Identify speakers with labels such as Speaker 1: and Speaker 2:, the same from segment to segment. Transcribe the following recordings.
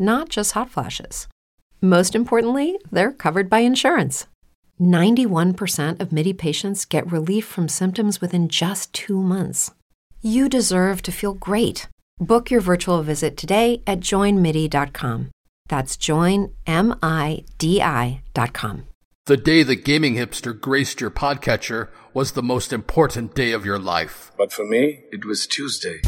Speaker 1: not just hot flashes. Most importantly, they're covered by insurance. 91% of MIDI patients get relief from symptoms within just two months. You deserve to feel great. Book your virtual visit today at joinmidi.com. That's joinmidi.com.
Speaker 2: The day the gaming hipster graced your podcatcher was the most important day of your life.
Speaker 3: But for me, it was Tuesday.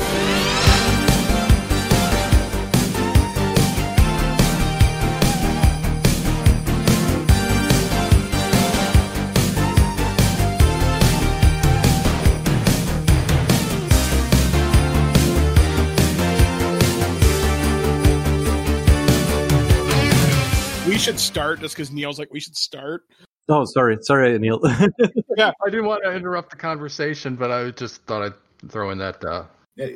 Speaker 4: Should start just because Neil's like, we should start.
Speaker 5: Oh, sorry, sorry, Neil.
Speaker 2: yeah, I didn't want to interrupt the conversation, but I just thought I'd throw in that. Uh,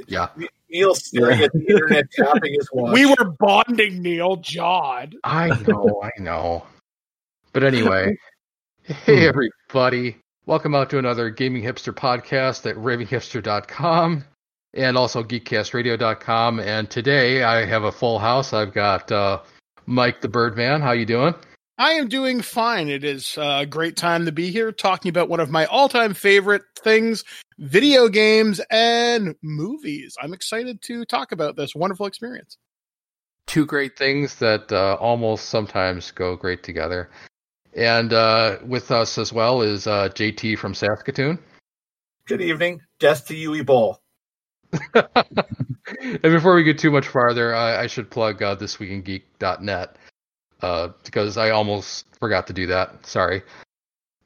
Speaker 2: yeah,
Speaker 3: Neil's staring at the internet, tapping his watch.
Speaker 4: We were bonding, Neil, John.
Speaker 2: I know, I know. But anyway, hey everybody, welcome out to another Gaming Hipster podcast at gaminghipster.com and also geekcastradio.com. And today I have a full house. I've got uh, Mike the Birdman. How you doing?
Speaker 4: I am doing fine. It is a great time to be here talking about one of my all-time favorite things, video games and movies. I'm excited to talk about this wonderful experience.
Speaker 2: Two great things that uh, almost sometimes go great together. And uh, with us as well is uh, JT from Saskatoon.
Speaker 3: Good evening. Death to Uwe Boll.
Speaker 2: and before we get too much farther, I, I should plug uh, thisweekingeek.net uh, because I almost forgot to do that. Sorry.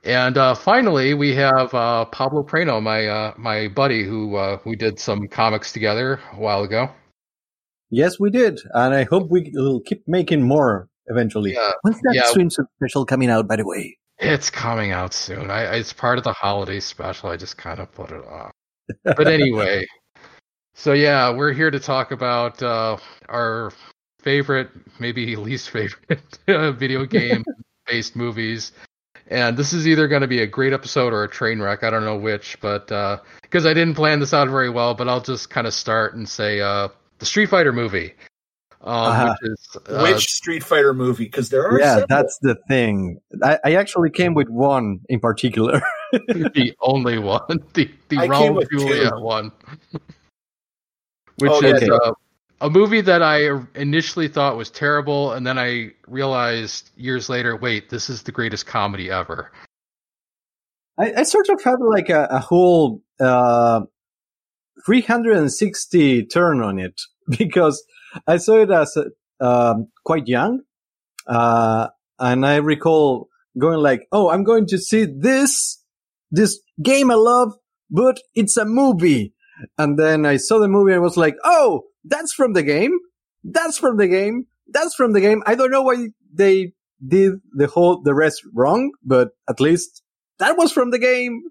Speaker 2: And uh, finally, we have uh, Pablo Prano, my uh, my buddy, who uh, we did some comics together a while ago.
Speaker 5: Yes, we did, and I hope we will keep making more eventually.
Speaker 2: Yeah,
Speaker 5: When's that
Speaker 2: yeah.
Speaker 5: swimsuit special coming out, by the way?
Speaker 2: It's coming out soon. I, it's part of the holiday special. I just kind of put it off. But anyway, so yeah, we're here to talk about uh, our favorite, maybe least favorite video game based movies. And this is either going to be a great episode or a train wreck. I don't know which, but because I didn't plan this out very well, but I'll just kind of start and say uh, the Street Fighter movie. Um,
Speaker 5: Uh-huh.
Speaker 2: which is uh,
Speaker 3: Which Street Fighter movie? Because there are
Speaker 5: Yeah,
Speaker 3: several.
Speaker 5: that's the thing. I, I actually came with one in particular.
Speaker 2: the only one, the the
Speaker 3: I
Speaker 2: Raul Julia one, which
Speaker 3: Oh,
Speaker 2: is
Speaker 5: yeah.
Speaker 2: uh, a movie that I initially thought was terrible, and then I realized years later, wait, this is the greatest comedy ever.
Speaker 5: I, I sort of had like a, a whole uh, 360 turn on it because I saw it as um, quite young, uh, and I recall going like, "Oh, I'm going to see this this game I love, but it's a movie." And then I saw the movie and I was like, "Oh, that's from the game. That's from the game. That's from the game." I don't know why they did the whole the rest wrong, but at least that was from the game.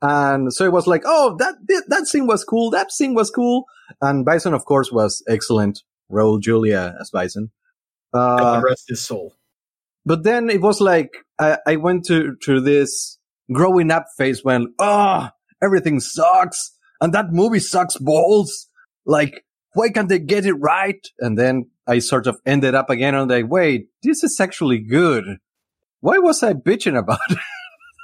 Speaker 5: And so it was like, oh, that that scene was cool. That scene was cool. And Bison, of course, was excellent. Raul Julia as Bison. Uh,
Speaker 3: rest his soul.
Speaker 5: but then it was like I, I went to to this growing up phase when ah everything sucks and that movie sucks balls. Like why can't they get it right? And then I sort of ended up again on like wait this is actually good. why was I bitching about it?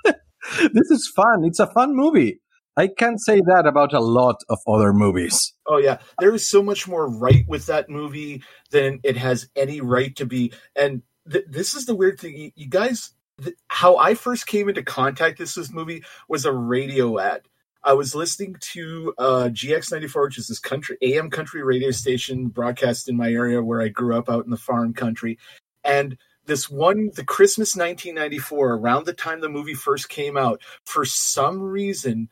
Speaker 5: this is fun. It's a fun movie. I can't say that about a lot of other movies.
Speaker 3: Oh yeah, there is so much more right with that movie than it has any right to be. And th- this is the weird thing, you, you guys. Th- how I first came into contact with this movie was a radio ad. I was listening to uh, GX94, which is this country AM country radio station broadcast in my area where I grew up out in the farm country, and this one, the Christmas 1994, around the time the movie first came out, for some reason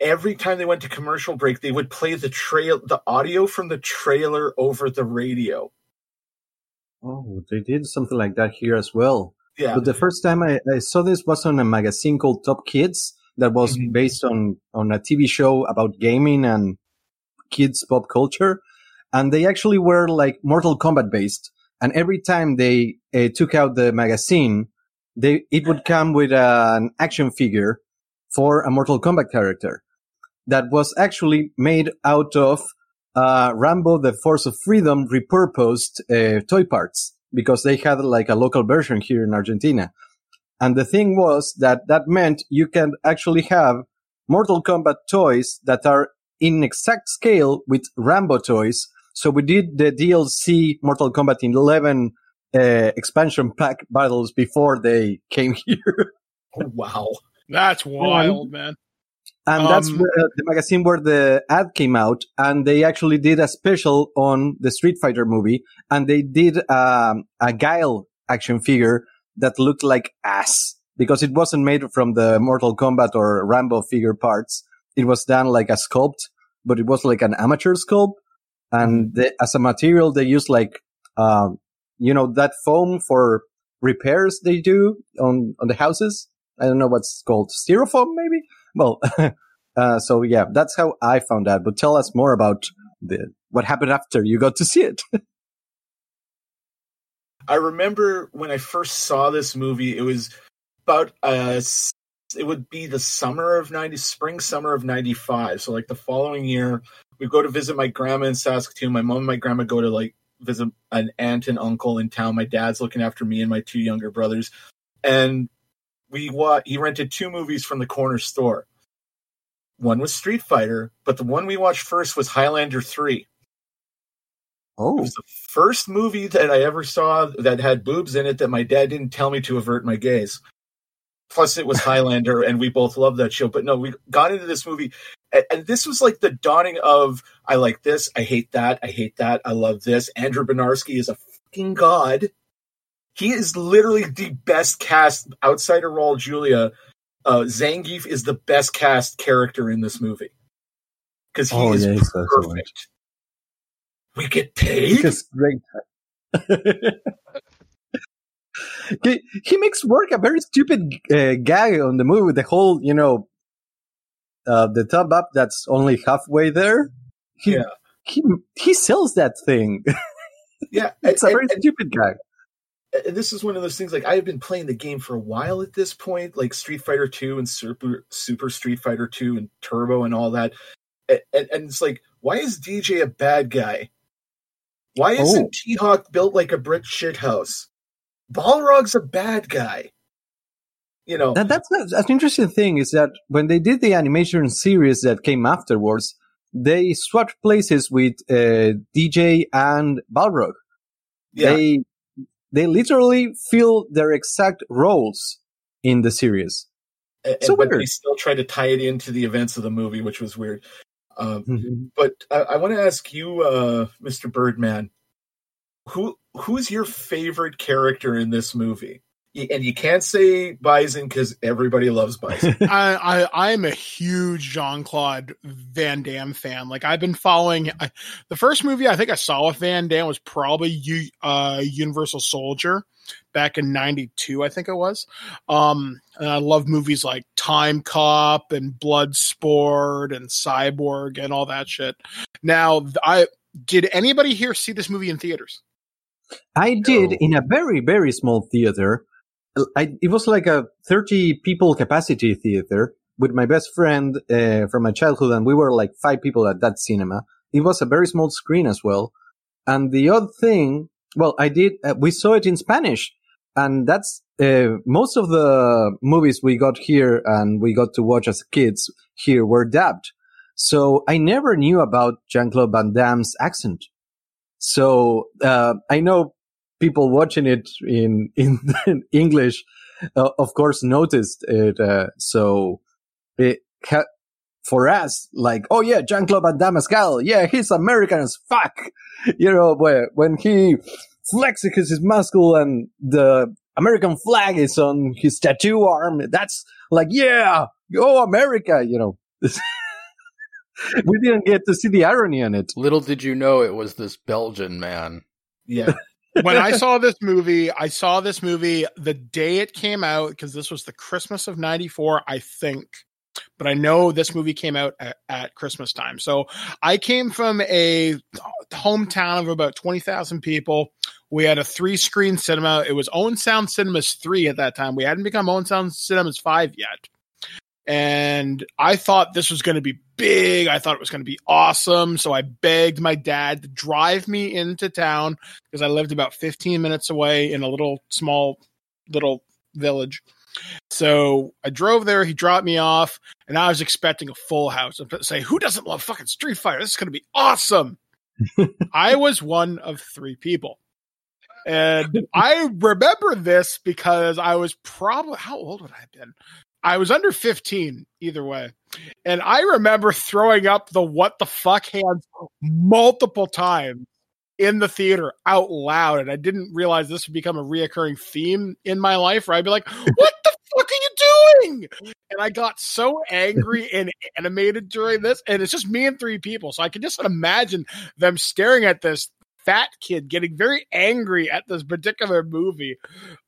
Speaker 3: every time they went to commercial break, they would play the trail, the audio from the trailer over the radio.
Speaker 5: Oh, they did something like that here as well.
Speaker 3: Yeah,
Speaker 5: But the first time I, I saw this was on a magazine called Top Kids that was
Speaker 3: Mhm.
Speaker 5: based on, on a TV show about gaming and kids pop culture. And they actually were like Mortal Kombat based. And every time they uh, took out the magazine, they, it would come with an action figure for a Mortal Kombat character that was actually made out of uh, Rambo: The Force of Freedom repurposed uh, toy parts because they had like a local version here in Argentina. And the thing was that that meant you can actually have Mortal Kombat toys that are in exact scale with Rambo toys. So we did the DLC Mortal Kombat 11 uh, expansion pack battles before they came here.
Speaker 3: Oh, wow.
Speaker 4: That's wild, man.
Speaker 5: And that's
Speaker 4: Um,
Speaker 5: where, uh, the magazine where the ad came out, and they actually did a special on the Street Fighter movie, and they did um, a Guile action figure that looked like ass because it wasn't made from the Mortal Kombat or Rambo figure parts. It was done like a sculpt, but it was like an amateur sculpt, and the, as a material they used like, um, you know, that foam for repairs they do on on the houses. I don't know what's called styrofoam, maybe. Well, uh, so yeah, that's how I found out. But tell us more about the what happened after you got to see it.
Speaker 3: I remember when I first saw this movie, it was about uh it would be the summer of 90 spring summer of 95 so like the following year we go to visit my grandma in saskatoon. My mom and my grandma go to like visit an aunt and uncle in town. My dad's looking after me and my two younger brothers. And we wa- he rented two movies from the corner store. One was street fighter but the one we watched first was highlander 3 it
Speaker 5: oh,
Speaker 3: was the first movie that I ever saw that had boobs in it that my dad didn't tell me to avert my gaze. Plus, it was Highlander, and we both loved that show. But no, we got into this movie, and, and this was like the dawning of I like this, I hate that, I hate that, I love this. Andrew Bryniarski is a fucking god. He is literally the best cast outside of Raul Julia. Uh, Zangief is the best cast character in this movie because he
Speaker 5: Oh,
Speaker 3: is
Speaker 5: yeah,
Speaker 3: perfect. We get paid.
Speaker 5: just great. he, he makes work a very stupid uh, gag on the movie with the whole, you know, uh, the tub up that's only halfway there. He,
Speaker 3: Yeah.
Speaker 5: he he sells that thing.
Speaker 3: Yeah,
Speaker 5: it's a very
Speaker 3: and-
Speaker 5: stupid gag.
Speaker 3: and this is one of those things like I have been playing the game for a while at this point, like Street Fighter 2 and Super Super Street Fighter 2 and Turbo and all that. And, and it's like, why is Dee Jay a bad guy? Why isn't
Speaker 5: Oh.
Speaker 3: T Hawk built like a brick shithouse? Balrog's a bad guy. You know,
Speaker 5: That, that's a- an interesting thing is that when they did the animation series that came afterwards, they swapped places with uh, Dee Jay and Balrog.
Speaker 3: yeah,
Speaker 5: They they literally fill their exact roles in the series.
Speaker 3: and,
Speaker 5: so
Speaker 3: but
Speaker 5: weird.
Speaker 3: they still tried to tie it into the events of the movie, which was weird. Um,
Speaker 5: Mm-hmm.
Speaker 3: but I, I want to ask you, uh, Mr. Birdman, who who's your favorite character in this movie? Y- And you can't say Bison because everybody loves Bison.
Speaker 4: I, I I'm a huge Jean Claude Van Damme fan. Like I've been following I, the first movie I think I saw with Van Damme was probably U, uh, Universal Soldier back in '92. I think it was. Um, and I love movies like Time Cop and Bloodsport and Cyborg and all that shit. Now I did anybody here see this movie in theaters?
Speaker 5: I did
Speaker 3: No.
Speaker 5: in a very very small theater. I, it was like a thirty people capacity theater with my best friend uh, from my childhood, and we were like five people at that cinema. It was a very small screen as well. And the odd thing, well, I did. Uh, we saw it in Spanish, and that's uh, most of the movies we got here and we got to watch as kids here were dubbed. So I never knew about Jean-Claude Van Damme's accent. So uh, I know people watching it in in, in English, uh, of course, noticed it. Uh, so it ha- for us, like, oh yeah, Jean-Claude Van Damme Pascal, yeah, he's American as fuck. You know, when, when he flexes his muscle and the American flag is on his tattoo arm, that's like, yeah, go America, you know. we didn't get to see the irony in it.
Speaker 6: Little did you know it was this Belgian man.
Speaker 3: Yeah.
Speaker 4: When I saw this movie, I saw this movie the day it came out because this was the Christmas of 94, I think. But I know this movie came out at, at Christmas time. So I came from a hometown of about 20,000 people. We had a three screen cinema. It was Owen Sound Cinemas 3 at that time. We hadn't become Owen Sound Cinemas 5 yet. And I thought this was going to be big. I thought it was going to be awesome. So I begged my dad to drive me into town because I lived about 15 minutes away in a little small little village. So I drove there. He dropped me off, and I was expecting a full house. And say, who doesn't love fucking Street Fighter? This is going to be awesome. I was one of three people. And I remember this because I was probably, how old would I have been? I was under 15 either way. And I remember throwing up the what the fuck hands multiple times in the theater out loud. And I didn't realize this would become a reoccurring theme in my life where I'd be like, what the fuck are you doing? And I got so angry and animated during this. And it's just me and three people. So I can just imagine them staring at this fat kid getting very angry at this particular movie.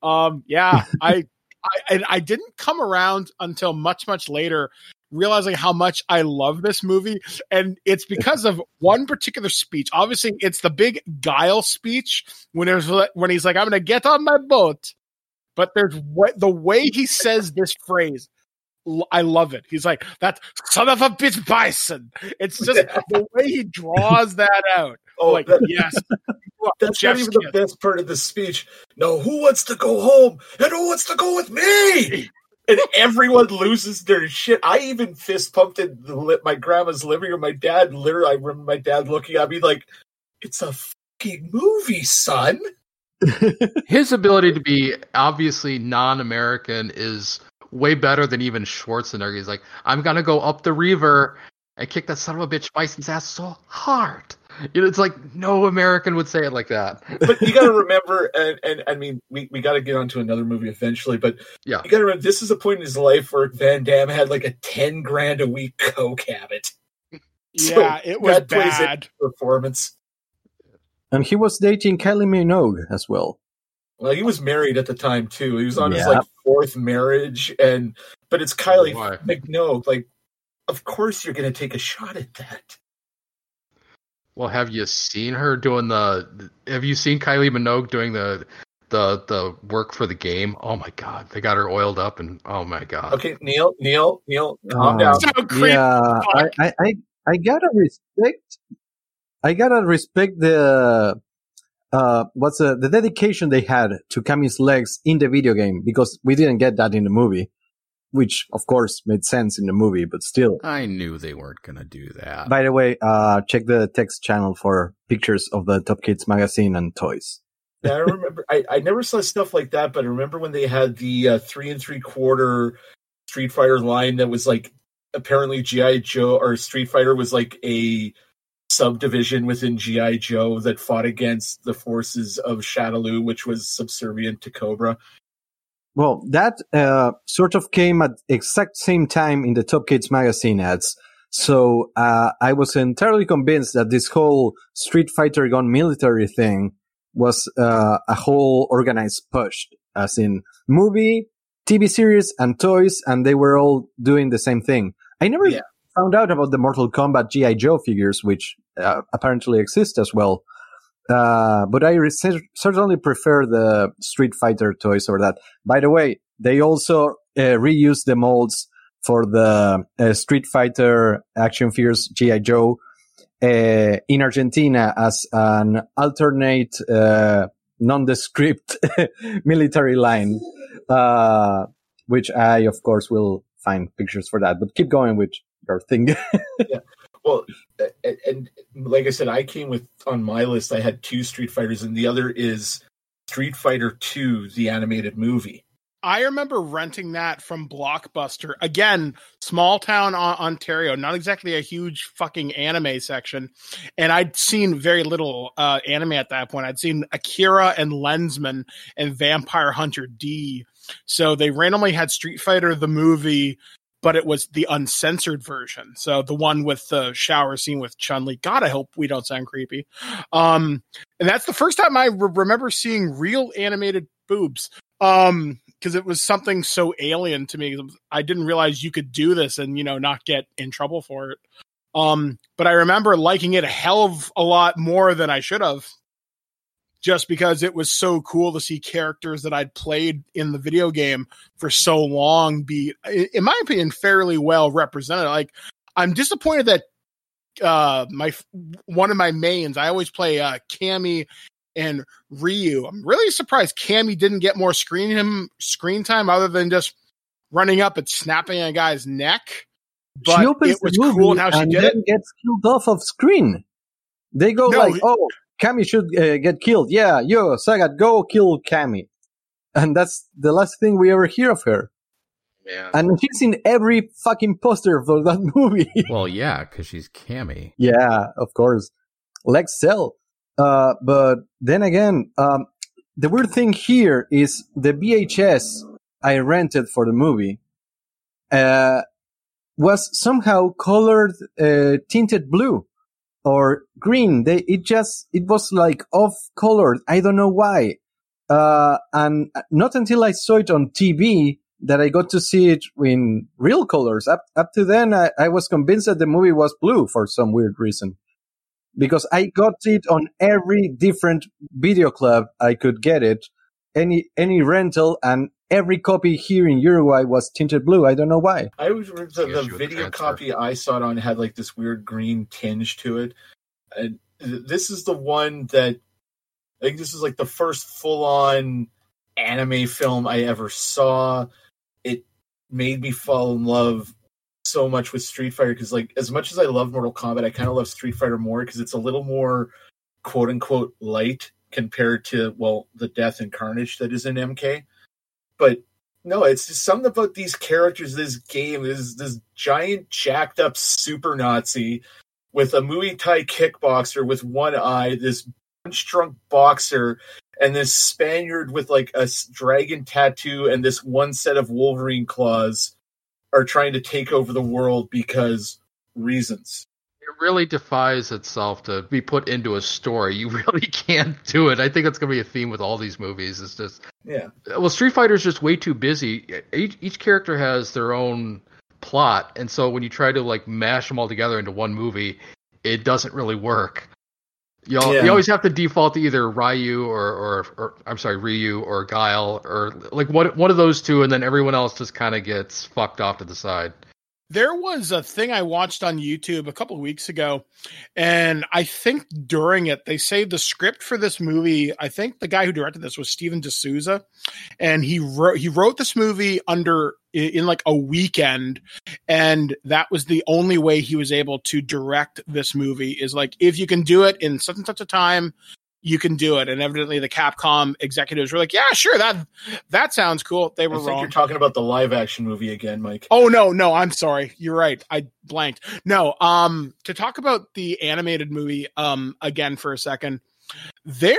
Speaker 4: Um, yeah, I I, I didn't come around until much, much later, realizing how much I love this movie. And it's because of one particular speech. Obviously, it's the big guile speech when there's when he's like, I'm gonna get on my boat. But there's what the way he says this phrase. I love it. He's like that son of a bitch bison. It's just the way he draws that out. Oh, like yes,
Speaker 3: that's not even the best part of the speech. No, who wants to go home and who wants to go with me? and everyone loses their shit. I even fist pumped in the, my grandma's living room. My dad, literally, I remember my dad looking at me like, "It's a fucking movie, son."
Speaker 2: His ability to be obviously non-American is way better than even Schwarzenegger. He's like, "I'm gonna go up the river and kick that son of a bitch Bison's ass so hard." You know, it's like no American would say it like that.
Speaker 3: but you got to remember, and, and I mean, we, we got to get onto another movie eventually. But
Speaker 2: yeah,
Speaker 3: you got to remember, this is a point in his life where Van Damme had like a ten grand a week coke habit.
Speaker 4: Yeah, so it was bad
Speaker 3: performance.
Speaker 5: And he was dating Kylie Minogue as well.
Speaker 3: Well, he was married at the time too. He was on yeah. his like fourth marriage, and but it's Kylie oh, Minogue. Like, of course you're going to take a shot at that.
Speaker 2: Well, have you seen her doing the? Have you seen Kylie Minogue doing the the the work for the game? Oh my god, they got her oiled up, and oh my god.
Speaker 3: Okay, Neil, Neil, Neil, calm uh, down. So
Speaker 5: yeah, I, I, I, I gotta respect. I gotta respect the uh what's the, the dedication they had to Cammy's legs in the video game because we didn't get that in the movie which of course made sense in the movie, but still.
Speaker 6: I knew they weren't going to do that.
Speaker 5: By the way, uh, check the text channel for pictures of the Top Kids magazine and toys.
Speaker 3: yeah, I remember. I, I never saw stuff like that, but I remember when they had the uh, three and three quarter Street Fighter line that was like apparently GI Joe or Street Fighter was like a subdivision within GI Joe that fought against the forces of Shadaloo, which was subservient to Cobra.
Speaker 5: Well, that uh, sort of came at exact same time in the Top Kids magazine ads. So uh, I was entirely convinced that this whole Street Fighter gone military thing was uh, a whole organized push, as in movie, TV series, and toys, and they were all doing the same thing. I never yeah. found out about the Mortal Kombat GI Joe figures, which uh, apparently exist as well. Uh, but I re- certainly prefer the Street Fighter toys over that. By the way, they also uh, reuse the molds for the uh, Street Fighter action figures GI Joe uh, in Argentina as an alternate uh, nondescript military line, uh, which I, of course, will find pictures for that. But keep going with your thing.
Speaker 3: yeah. Well, and, and like I said, I came with on my list. I had two Street Fighters, and the other is Street Fighter Two, the animated movie.
Speaker 4: I remember renting that from Blockbuster. Again, small town Ontario, not exactly a huge fucking anime section. And I'd seen very little uh, anime at that point. I'd seen Akira and Lensman and Vampire Hunter D. So they randomly had Street Fighter the movie, but it was the uncensored version. So the one with the shower scene with Chun Li. God, I hope we don't sound creepy. Um, and that's the first time I re- remember seeing real animated boobs. Um, because it was something so alien to me. I didn't realize you could do this and you know not get in trouble for it. Um, but I remember liking it a hell of a lot more than I should have, just because it was so cool to see characters that I'd played in the video game for so long be, in my opinion, fairly well represented. Like I'm disappointed that uh my one of my mains i always play uh cammy and Ryu. I'm really surprised Cammy didn't get more screen him screen time other than just running up and snapping a guy's neck. But it was cool how she did it.
Speaker 5: Gets killed off of screen. They go no, like, "Oh, Cammy should uh, get killed." Yeah, yo, Sagat, go kill Cammy, and that's the last thing we ever hear of her.
Speaker 2: Yeah.
Speaker 5: And she's in every fucking poster for that movie.
Speaker 6: well, yeah, because she's Cammy.
Speaker 5: Yeah, of course. Lex Cell. Uh, but then again, um, the weird thing here is the VHS I rented for the movie uh, was somehow colored uh, tinted blue or green. They it just it was like off colored. I don't know why. Uh, and not until I saw it on TV that I got to see it in real colors. Up up to then, I, I was convinced that the movie was blue for some weird reason because I got it on every different video club I could get it, any any rental, and every copy here in Uruguay was tinted blue. I don't know why.
Speaker 3: I was the, the video copy I saw it on had like this weird green tinge to it, and this is the one that I think this is like the first full on anime film I ever saw. It made me fall in love so much with Street Fighter because, like, as much as I love Mortal Kombat, I kind of love Street Fighter more because it's a little more quote unquote light compared to well the death and carnage that is in MK. But no, it's just something about these characters. This game is this giant jacked up super Nazi with a Muay Thai kickboxer with one eye, this punch drunk boxer, and this Spaniard with like a dragon tattoo and this one set of Wolverine claws are trying to take over the world because reasons.
Speaker 2: It really defies itself to be put into a story. You really can't do it. I think that's going to be a theme with all these movies. It's just
Speaker 3: yeah.
Speaker 2: Well, Street Fighter is just way too busy. Each each character has their own plot, and so when you try to like mash them all together into one movie, it doesn't really work. You, yeah. you always have to default to either Ryu or, or, or I'm sorry, Ryu or Guile or like one one of those two, and then everyone else just kind of gets fucked off to the side.
Speaker 4: There was a thing I watched on YouTube a couple of weeks ago, and I think during it they say the script for this movie. I think the guy who directed this was Steven de Souza, and he wrote he wrote this movie under in like a weekend, and that was the only way he was able to direct this movie. Is like if you can do it in such and such a time, you can do it. And evidently, the Capcom executives were like, "Yeah, sure that that sounds cool." They were I think wrong.
Speaker 3: You're talking about the live action movie again, Mike.
Speaker 4: Oh no, no, I'm sorry. You're right. I blanked. No, um, to talk about the animated movie, um, again for a second. There,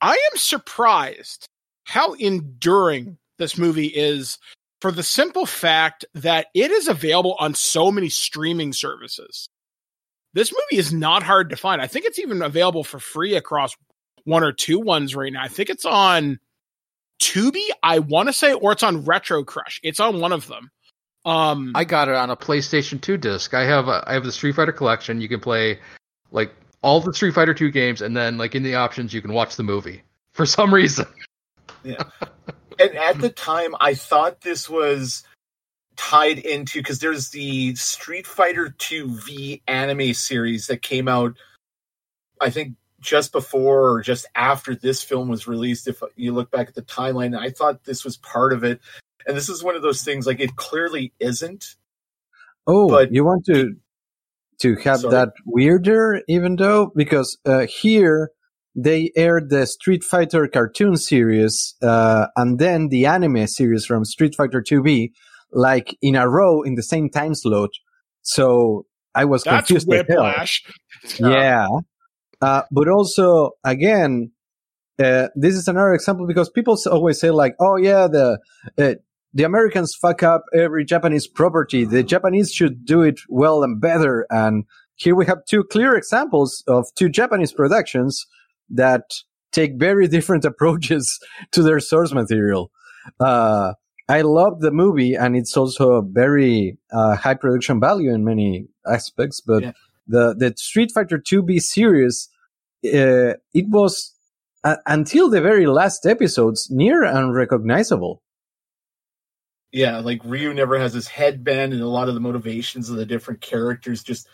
Speaker 4: I am surprised how enduring this movie is for the simple fact that it is available on so many streaming services. This movie is not hard to find. I think it's even available for free across one or two ones right now. I think it's on Tubi, I want to say, or it's on Retro Crush. It's on one of them. Um,
Speaker 2: I got it on a PlayStation 2 disc. I have a, I have the Street Fighter collection. You can play like all the Street Fighter 2 games, and then like in the options, you can watch the movie for some reason.
Speaker 3: Yeah. and at the time, I thought this was tied into because there's the Street Fighter 2 V anime series that came out, I think, just before or just after this film was released. If you look back at the timeline, I thought this was part of it, and this is one of those things. Like it clearly isn't.
Speaker 5: Oh,
Speaker 3: But-
Speaker 5: you want to to have
Speaker 3: Sorry.
Speaker 5: that weirder, even though because uh, here they aired the Street Fighter cartoon series uh, and then the anime series from Street Fighter 2 V, like in a row in the same time slot. So I was
Speaker 4: That's
Speaker 5: confused. as hell.
Speaker 4: whiplash.
Speaker 5: Yeah. Uh, but also, again, uh, this is another example because people always say like, "Oh yeah, the uh, the Americans fuck up every Japanese property. The Japanese should do it well and better." And here we have two clear examples of two Japanese productions that take very different approaches to their source material. Uh, I love the movie, and it's also a very uh, high production value in many aspects. But
Speaker 3: Yeah.
Speaker 5: The the Street Fighter 2 V series, uh, it was uh, until the very last episodes near unrecognizable.
Speaker 3: Yeah, like Ryu never has his headband, and a lot of the motivations of the different characters just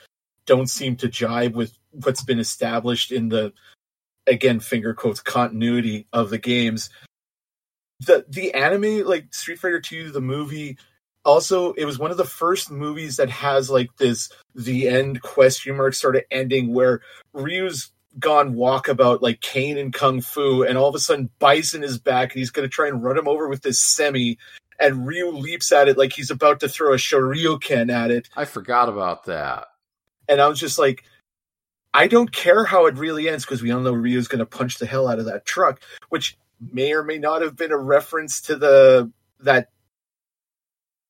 Speaker 3: don't seem to jibe with what's been established in the again finger quotes continuity of the games. The the anime, like Street Fighter Two, the movie, also it was one of the first movies that has like this the end question mark sort of ending where Ryu's gone walkabout like Caine and Kung Fu, and all of a sudden Bison is back and he's gonna try and run him over with this semi and Ryu leaps at it like he's about to throw a Shoryuken at it.
Speaker 6: I forgot about that.
Speaker 3: And I was just like, I don't care how it really ends because we all know Ryu's going to punch the hell out of that truck, which may or may not have been a reference to the that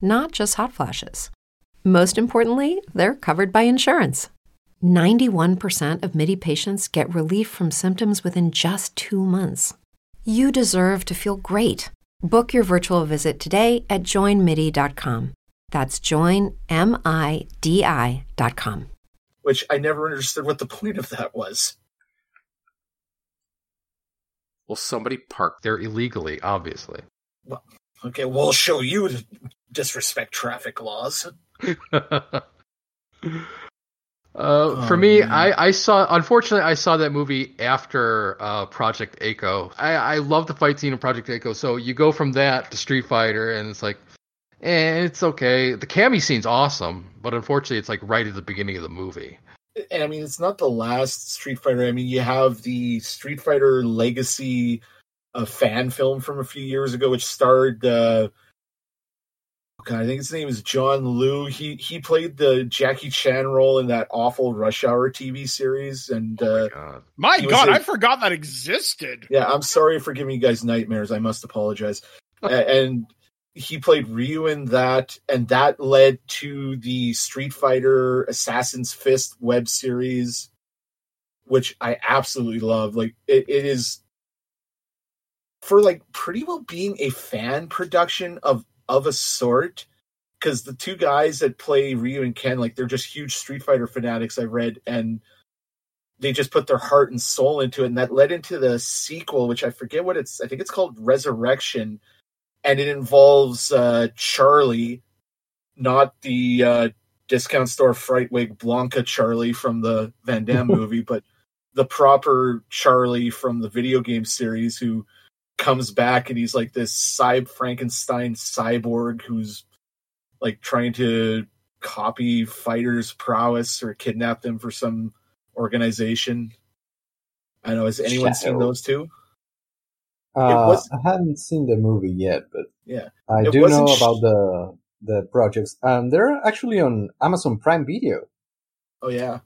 Speaker 1: not just hot flashes. Most importantly, they're covered by insurance. 91% of MIDI patients get relief from symptoms within just two months. You deserve to feel great. Book your virtual visit today at joinmidi.com. That's joinmidi.com.
Speaker 3: Which I never understood what the point of that was.
Speaker 6: Well, somebody parked
Speaker 2: They're illegally, obviously.
Speaker 3: Well, Okay, we'll show you to disrespect traffic laws.
Speaker 2: Uh, for me,
Speaker 3: man.
Speaker 2: I, I saw. Unfortunately, I saw that movie after uh, Project Echo. I, I love the fight scene in Project Echo. So you go from that to Street Fighter, and it's like, eh, it's okay. The Cammy scene's awesome, but unfortunately, it's like right at the beginning of the movie.
Speaker 3: and I mean, it's not the last Street Fighter. I mean, you have the Street Fighter Legacy uh, fan film from a few years ago, which starred. Uh, God, I think his name is John Liu. He he played the Jackie Chan role in that awful Rush Hour TV series, and
Speaker 2: Oh
Speaker 3: uh,
Speaker 2: my god!
Speaker 4: My God,
Speaker 3: a-
Speaker 4: I forgot that existed.
Speaker 3: yeah, I'm sorry for giving you guys nightmares. I must apologize. And he played Ryu in that, and that led to the Street Fighter Assassin's Fist web series, which I absolutely love. Like it, it is for like pretty well being a fan production of of a sort. Because the two guys that play Ryu and Ken, like they're just huge Street Fighter fanatics. I read, and they just put their heart and soul into it, and that led into the sequel, which I forget what it's. I think it's called Resurrection, and it involves uh, Charlie, not the uh, discount store fright wig Blanka Charlie from the Van Damme movie, but the proper Charlie from the video game series who comes back and he's like this cy Frankenstein cyborg who's like trying to copy fighters' prowess or kidnap them for some organization. I know. Has anyone seen those two?
Speaker 5: Uh,
Speaker 3: was-
Speaker 5: I haven't seen the movie yet, but
Speaker 3: Yeah.
Speaker 5: I
Speaker 3: It
Speaker 5: do know
Speaker 3: sh-
Speaker 5: about the the projects. Um, they're actually on Amazon Prime Video,
Speaker 3: Oh yeah.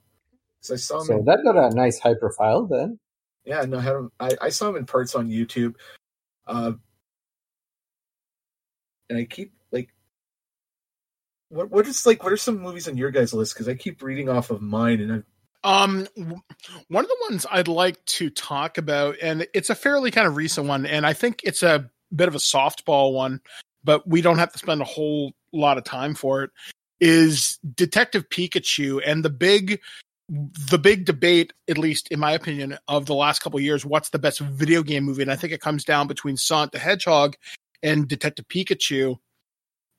Speaker 3: So I saw him.
Speaker 5: so
Speaker 3: in,
Speaker 5: that got a nice high profile. Then
Speaker 3: yeah, no, I, I I saw him in parts on YouTube. Uh, and I keep like, what what is like what are some movies on your guys' list? Because I keep reading off of mine, and I,
Speaker 4: Um, one of the ones I'd like to talk about, and it's a fairly kind of recent one, and I think it's a bit of a softball one, but we don't have to spend a whole lot of time for it. Is Detective Pikachu and the big, the big debate, at least in my opinion, of the last couple years, what's the best video game movie? And I think it comes down between Sonic the Hedgehog and Detective Pikachu.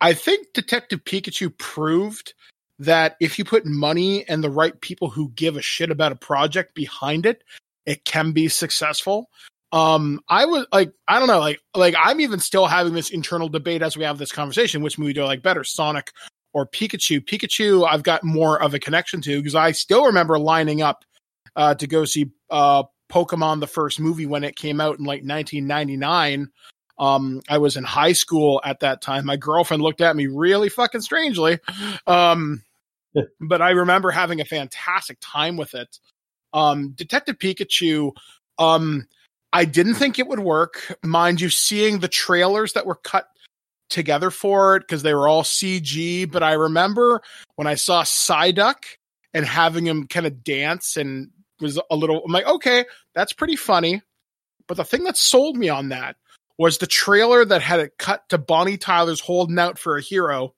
Speaker 4: I think Detective Pikachu proved that if you put money and the right people who give a shit about a project behind it, it can be successful. Um, I was like, I don't know, like, like I'm even still having this internal debate as we have this conversation. Which movie do I like better, Sonic or Pikachu? Pikachu, I've got more of a connection to because I still remember lining up uh, to go see uh, Pokemon the first movie when it came out in like 1999. Um, I was in high school at that time. My girlfriend looked at me really fucking strangely. Um, but I remember having a fantastic time with it. Um, Detective Pikachu, um, I didn't think it would work. Mind you, seeing the trailers that were cut together for it because they were all CG. But I remember when I saw Psyduck and having him kind of dance and was a little, I'm like, okay, that's pretty funny. But the thing that sold me on that was the trailer that had it cut to Bonnie Tyler's holding out for a hero.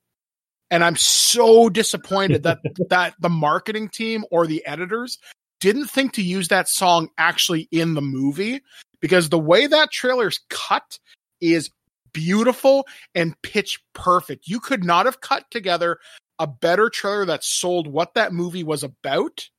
Speaker 4: And I'm so disappointed that that the marketing team or the editors didn't think to use that song actually in the movie because the way that trailer's cut is beautiful and pitch perfect. You could not have cut together a better trailer that sold what that movie was about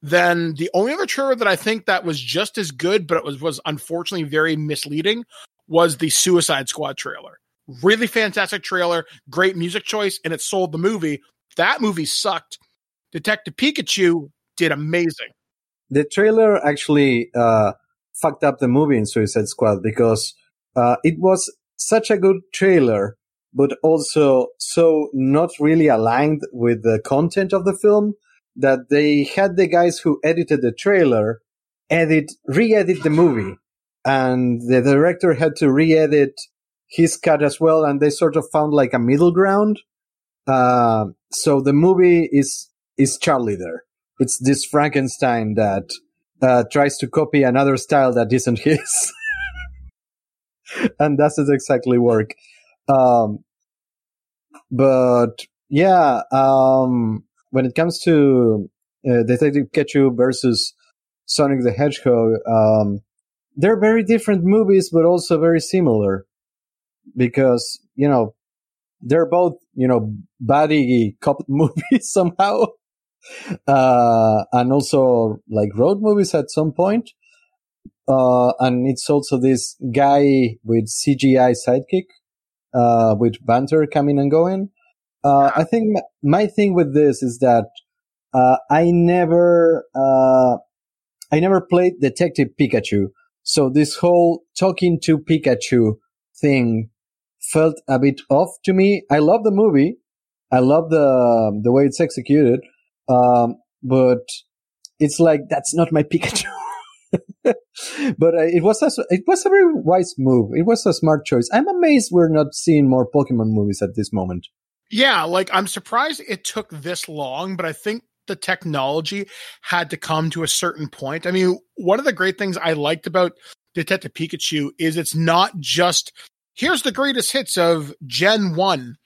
Speaker 4: than the only other trailer that I think that was just as good, but it was was unfortunately very misleading, was the Suicide Squad trailer. Really fantastic trailer, great music choice, and it sold the movie. That movie sucked. Detective Pikachu did amazing.
Speaker 5: the trailer actually uh, fucked up the movie in Suicide Squad because uh, it was such a good trailer, but also so not really aligned with the content of the film that they had the guys who edited the trailer edit re-edit the movie, and the director had to re-edit his cut as well, and they sort of found like a middle ground. Uh, so the movie is is Charlie there. It's this Frankenstein that uh, tries to copy another style that isn't his, and doesn't exactly work. Um, but yeah, um, when it comes to uh, Detective Pikachu versus Sonic the Hedgehog, um, they're very different movies, but also very similar because you know they're both you know buddy cop movies somehow uh, and also like road movies at some point. Uh, and it's also this guy with CGI sidekick, uh, with banter coming and going. Uh, I think my, thing with this is that, uh, I never, uh, I never played Detective Pikachu. So this whole talking to Pikachu thing felt a bit off to me. I love the movie. I love the, the way it's executed. Um, but it's like that's not my Pikachu. but uh, it was a, it was a very wise move. It was a smart choice. I'm amazed we're not seeing more Pokemon movies at this moment.
Speaker 4: Yeah, like I'm surprised it took this long, but I think the technology had to come to a certain point. I mean, one of the great things I liked about Detective Pikachu is it's not just here's the greatest hits of Gen 1.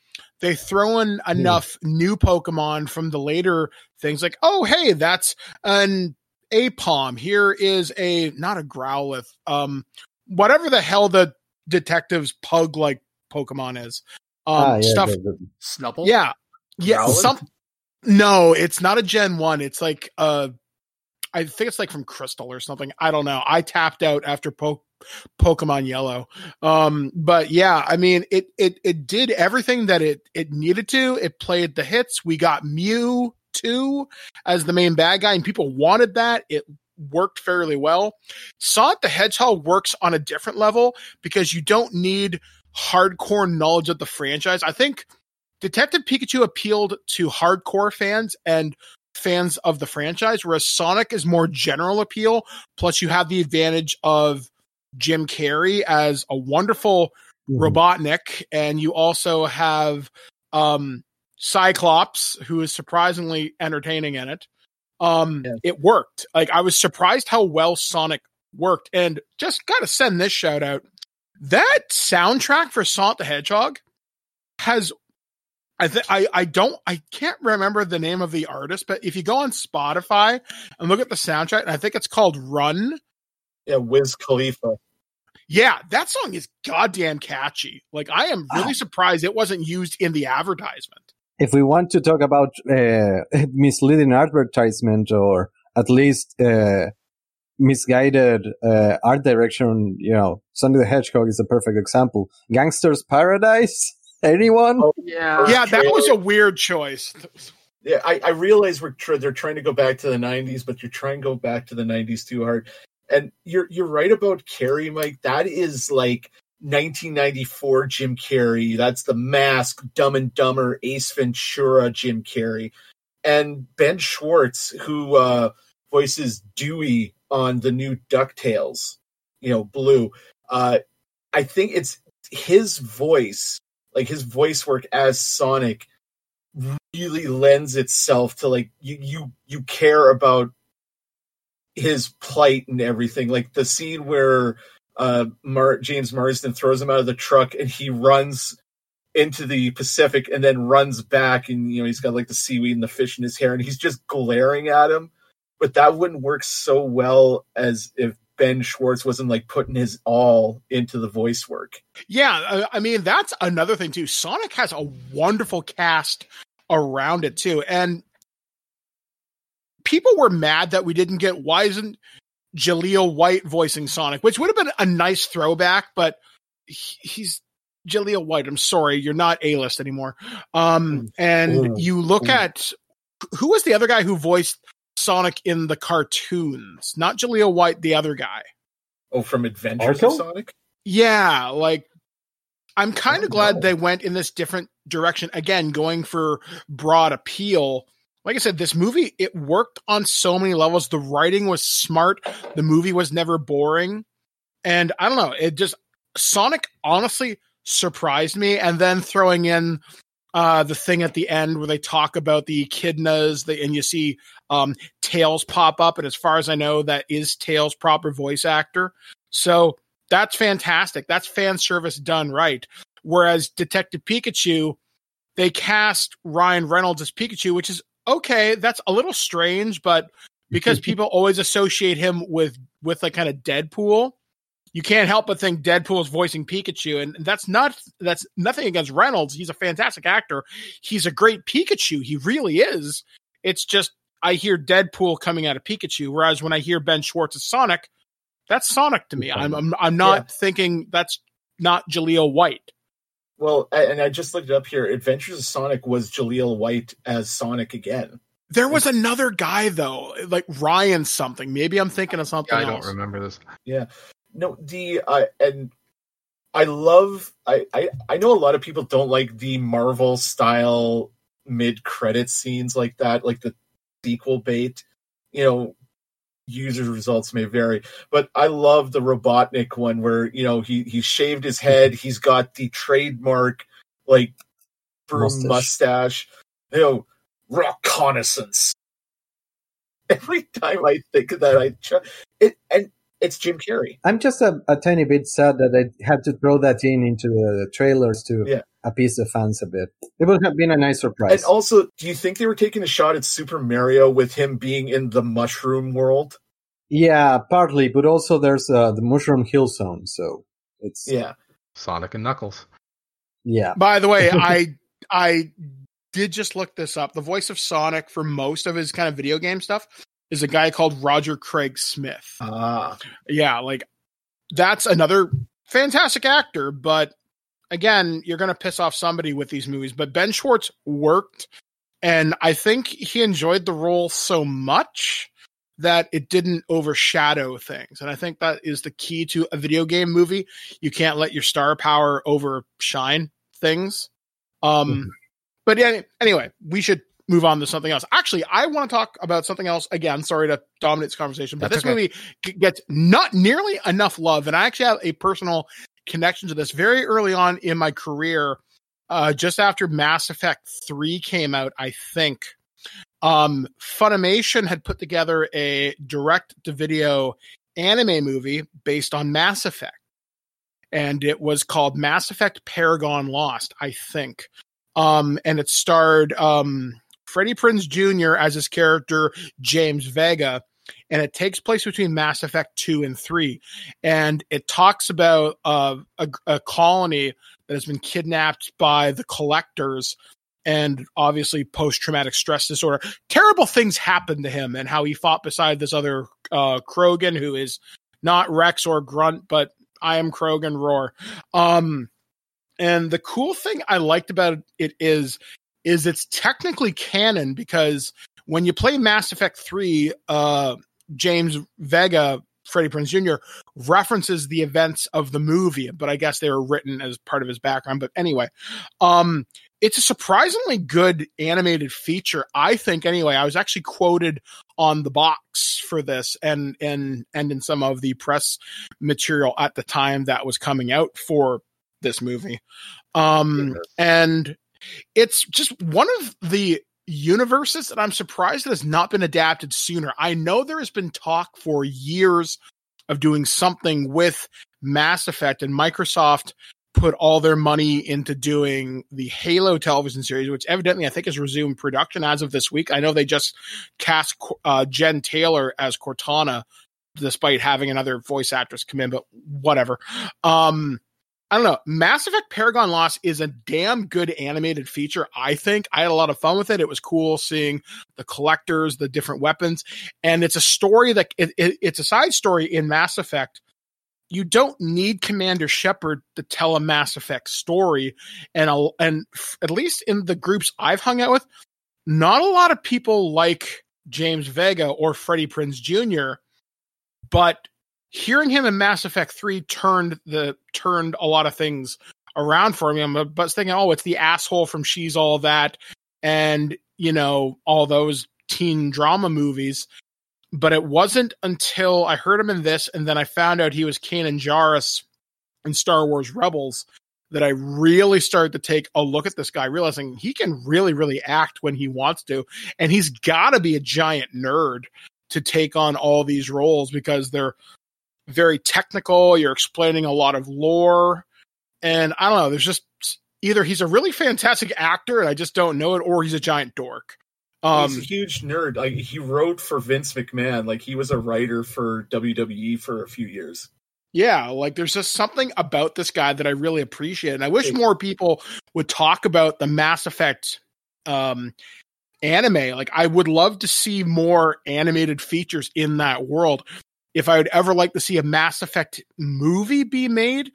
Speaker 4: They throw in enough new Pokemon from the later things like, oh, hey, that's an Aipom. Here is a, not a Growlithe, um, whatever the hell the detective's pug like Pokemon is. Um,
Speaker 5: ah, yeah,
Speaker 4: stuff
Speaker 5: the- the-
Speaker 6: Snubbull?
Speaker 4: yeah. Yeah.
Speaker 3: Growlithe?
Speaker 4: Some, no, it's not a Gen 1. It's like uh I think it's like from Crystal or something. I don't know. I tapped out after po- Pokemon Yellow. Um, but yeah, I mean, it it it did everything that it it needed to. It played the hits. We got Mew two as the main bad guy, and people wanted that. It worked fairly well. Sonic the Hedgehog works on a different level because you don't need hardcore knowledge of the franchise. I think Detective Pikachu appealed to hardcore fans and fans of the franchise, whereas Sonic is more general appeal. Plus, you have the advantage of Jim Carrey as a wonderful
Speaker 5: Mhm.
Speaker 4: Robotnik, and you also have um, Cyclops, who is surprisingly entertaining in it. Um,
Speaker 3: Yeah.
Speaker 4: It worked. Like I was surprised how well Sonic worked, and just got to send this shout out. That soundtrack for Sonic the Hedgehog has I think I I don't I can't remember the name of the artist, but if you go on Spotify and look at the soundtrack, and I think it's called Run.
Speaker 3: Yeah, Wiz Khalifa.
Speaker 4: Yeah, that song is goddamn catchy. Like I am really surprised it wasn't used in the advertisement.
Speaker 5: If we want to talk about uh, misleading advertisement or at least uh, misguided uh, art direction, you know, Sonic the Hedgehog is a perfect example. Gangsta's Paradise? Anyone?
Speaker 3: Oh,
Speaker 6: Yeah.
Speaker 4: yeah, that was a weird choice.
Speaker 3: Yeah, I, I realize we're tr- they're trying to go back to the '90s, but you're trying to go back to the '90s too hard. And you're you're right about Carrey, Mike. That is like 1994 Jim Carrey. That's the Mask, Dumb and Dumber, Ace Ventura, Jim Carrey, and Ben Schwartz, who uh, voices Dewey on the new Ducktales. You know, Blue. Uh, I think it's his voice, like his voice work as Sonic really lends itself to like you you you care about his plight and everything like the scene where uh Mar- James Marsden throws him out of the truck and he runs into the Pacific and then runs back and you know he's got like the seaweed and the fish in his hair and he's just glaring at him. But that wouldn't work so well as if Ben Schwartz wasn't like putting his all into the voice work.
Speaker 4: Yeah, I, mean that's another thing too. Sonic has a wonderful cast around it too, and people were mad that we didn't get why isn't Jaleel White voicing Sonic, which would have been a nice throwback, but he- he's Jaleel White. I'm sorry, you're not A list anymore. Um, and
Speaker 3: Ooh.
Speaker 4: you look
Speaker 3: Ooh.
Speaker 4: at who was the other guy who voiced Sonic in the cartoons? Not Jaleel White, the other guy.
Speaker 3: oh from Adventures of Sonic
Speaker 4: Yeah, like I'm kind of glad
Speaker 3: no.
Speaker 4: they went in this different direction again, going for broad appeal. Like I said, this movie it worked on so many levels. The writing was smart. The movie was never boring, and I don't know. It just Sonic honestly surprised me. And then throwing in uh, the thing at the end where they talk about the echidnas, the, and you see um, Tails pop up, and as far as I know, that is Tails' proper voice actor. So that's fantastic. That's fan service done right. Whereas Detective Pikachu, they cast Ryan Reynolds as Pikachu, which is okay. That's a little strange, but because people always associate him with with like kind of Deadpool, you can't help but think Deadpool is voicing Pikachu, and that's not that's nothing against Reynolds. He's a fantastic actor. He's a great Pikachu. He really is. It's just I hear Deadpool coming out of Pikachu, whereas when I hear Ben Schwartz as Sonic, that's Sonic to me. I'm I'm, I'm not thinking that's not Jaleel White.
Speaker 3: Well, a- and I just looked it up here. Adventures of Sonic was Jaleel White as Sonic again.
Speaker 4: There was another guy though, like Ryan something. Maybe I'm thinking of something
Speaker 2: I don't remember this.
Speaker 3: Yeah, no, the uh, and I love. I, I I know a lot of people don't like the Marvel style mid credit scenes like that, like the sequel bait. You know, user results may vary, but I love the Robotnik one where you know he he shaved his head. He's got the trademark like broom
Speaker 5: Mustache.
Speaker 3: mustache. You know, reconnaissance. Every time I think of that, I try, it and it's Jim Carrey.
Speaker 5: I'm just a, a tiny bit sad that I had to throw that in into the trailers to
Speaker 3: Yeah.
Speaker 5: appease the fans a bit. It would have been a nice surprise.
Speaker 3: And also, do you think they were taking a shot at Super Mario with him being in the mushroom world?
Speaker 5: Yeah, partly, but also there's uh, the Mushroom Hill Zone, so it's yeah.
Speaker 3: Yeah.
Speaker 2: Sonic and Knuckles. Yeah.
Speaker 4: By the way, I I did just look this up. The voice of Sonic for most of his kind of video game stuff is a guy called Roger Craig Smith.
Speaker 3: Ah,
Speaker 4: Yeah, like that's another fantastic actor, but again, you're going to piss off somebody with these movies. But Ben Schwartz worked, and I think he enjoyed the role so much that it didn't overshadow things. And I think that is the key to a video game movie. You can't let your star power overshine things. Um,
Speaker 5: Mhm.
Speaker 4: but yeah, anyway, we should move on to something else. Actually, I want to talk about something else again. Sorry to dominate this conversation, but
Speaker 2: That's
Speaker 4: this
Speaker 2: okay.
Speaker 4: movie g- gets not nearly enough love, and I actually have a personal connection to this very early on in my career. Uh, just after Mass Effect 3 came out, I think, um, Funimation had put together a direct to video anime movie based on Mass Effect. And it was called Mass Effect Paragon Lost, I think. Um, and it starred um, Freddie Prinze Jr. as his character, James Vega. And it takes place between Mass Effect 2 and 3. And it talks about uh, a, a colony that has been kidnapped by the collectors and obviously post traumatic stress disorder. Terrible things happened to him and how he fought beside this other uh, Krogan who is not Wrex or Grunt, but I am Krogan Roar. Um, and the cool thing I liked about it is, is it's technically canon because when you play Mass Effect 3, uh, James Vega, Freddie Prinze Jr., references the events of the movie, but I guess they were written as part of his background. But anyway, um, it's a surprisingly good animated feature, I think. Anyway, I was actually quoted on the box for this, and and and in some of the press material at the time that was coming out for this movie. Um, and it's just one of the universes that I'm surprised that has not been adapted sooner. I know there has been talk for years of doing something with Mass Effect, and Microsoft put all their money into doing the Halo television series, which evidently I think has resumed production as of this week. I know they just cast uh, Jen Taylor as Cortana, despite having another voice actress come in, but whatever. Um, I don't know. Mass Effect Paragon Lost is a damn good animated feature, I think. I had a lot of fun with it. It was cool seeing the collectors, the different weapons, and it's a story that it, it, it's a side story in Mass Effect. You don't need Commander Shepard to tell a Mass Effect story, and a, and f- at least in the groups I've hung out with, not a lot of people like James Vega or Freddie Prinze Jr. But hearing him in Mass Effect 3 turned the turned a lot of things around for me. I'm but thinking, oh, it's the asshole from She's All That and, you know, all those teen drama movies. But it wasn't until I heard him in this and then I found out he was Kanan Jarrus in Star Wars Rebels that I really started to take a look at this guy, realizing he can really, really act when he wants to. And he's got to be a giant nerd to take on all these roles because they're very technical. You're explaining a lot of lore. And I don't know, there's just either he's a really fantastic actor and I just don't know it, or he's a giant dork. Um,
Speaker 3: he's a huge nerd. Like he wrote for Vince McMahon. Like he was a writer for WWE for a few years.
Speaker 4: yeah, like there's just something about this guy that I really appreciate. And I wish more people would talk about the Mass Effect um, anime. Like I would love to see more animated features in that world. If I would ever like to see a Mass Effect movie be made,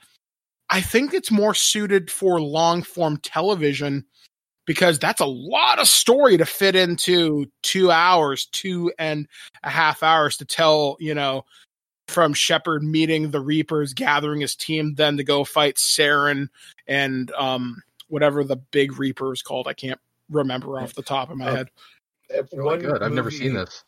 Speaker 4: I think it's more suited for long form television because that's a lot of story to fit into two hours, two and a half hours to tell, you know, from Shepard meeting the Reapers, gathering his team, then to go fight Saren and um whatever the big Reaper is called. I can't remember off the top of my
Speaker 3: Uh,
Speaker 4: head.
Speaker 2: Really
Speaker 3: One
Speaker 2: good. I've never seen this.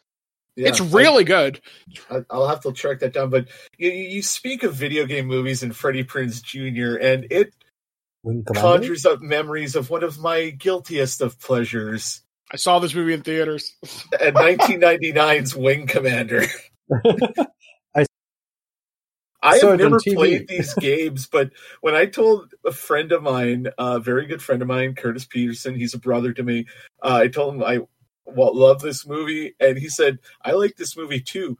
Speaker 3: Yeah,
Speaker 4: it's really good.
Speaker 3: I, I'll have to track that down. But you, you speak of video game movies and Freddie Prinze Jr. and it
Speaker 5: Wing Commander?
Speaker 3: Conjures up memories of one of my guiltiest of pleasures.
Speaker 4: I saw this movie in theaters.
Speaker 3: At 1999's Wing Commander. I
Speaker 5: Saw
Speaker 3: have never played these games, but when I told a friend of mine, a very good friend of mine, Curtis Peterson, he's a brother to me, uh, I told him I well, love this movie, and he said, I like this movie too.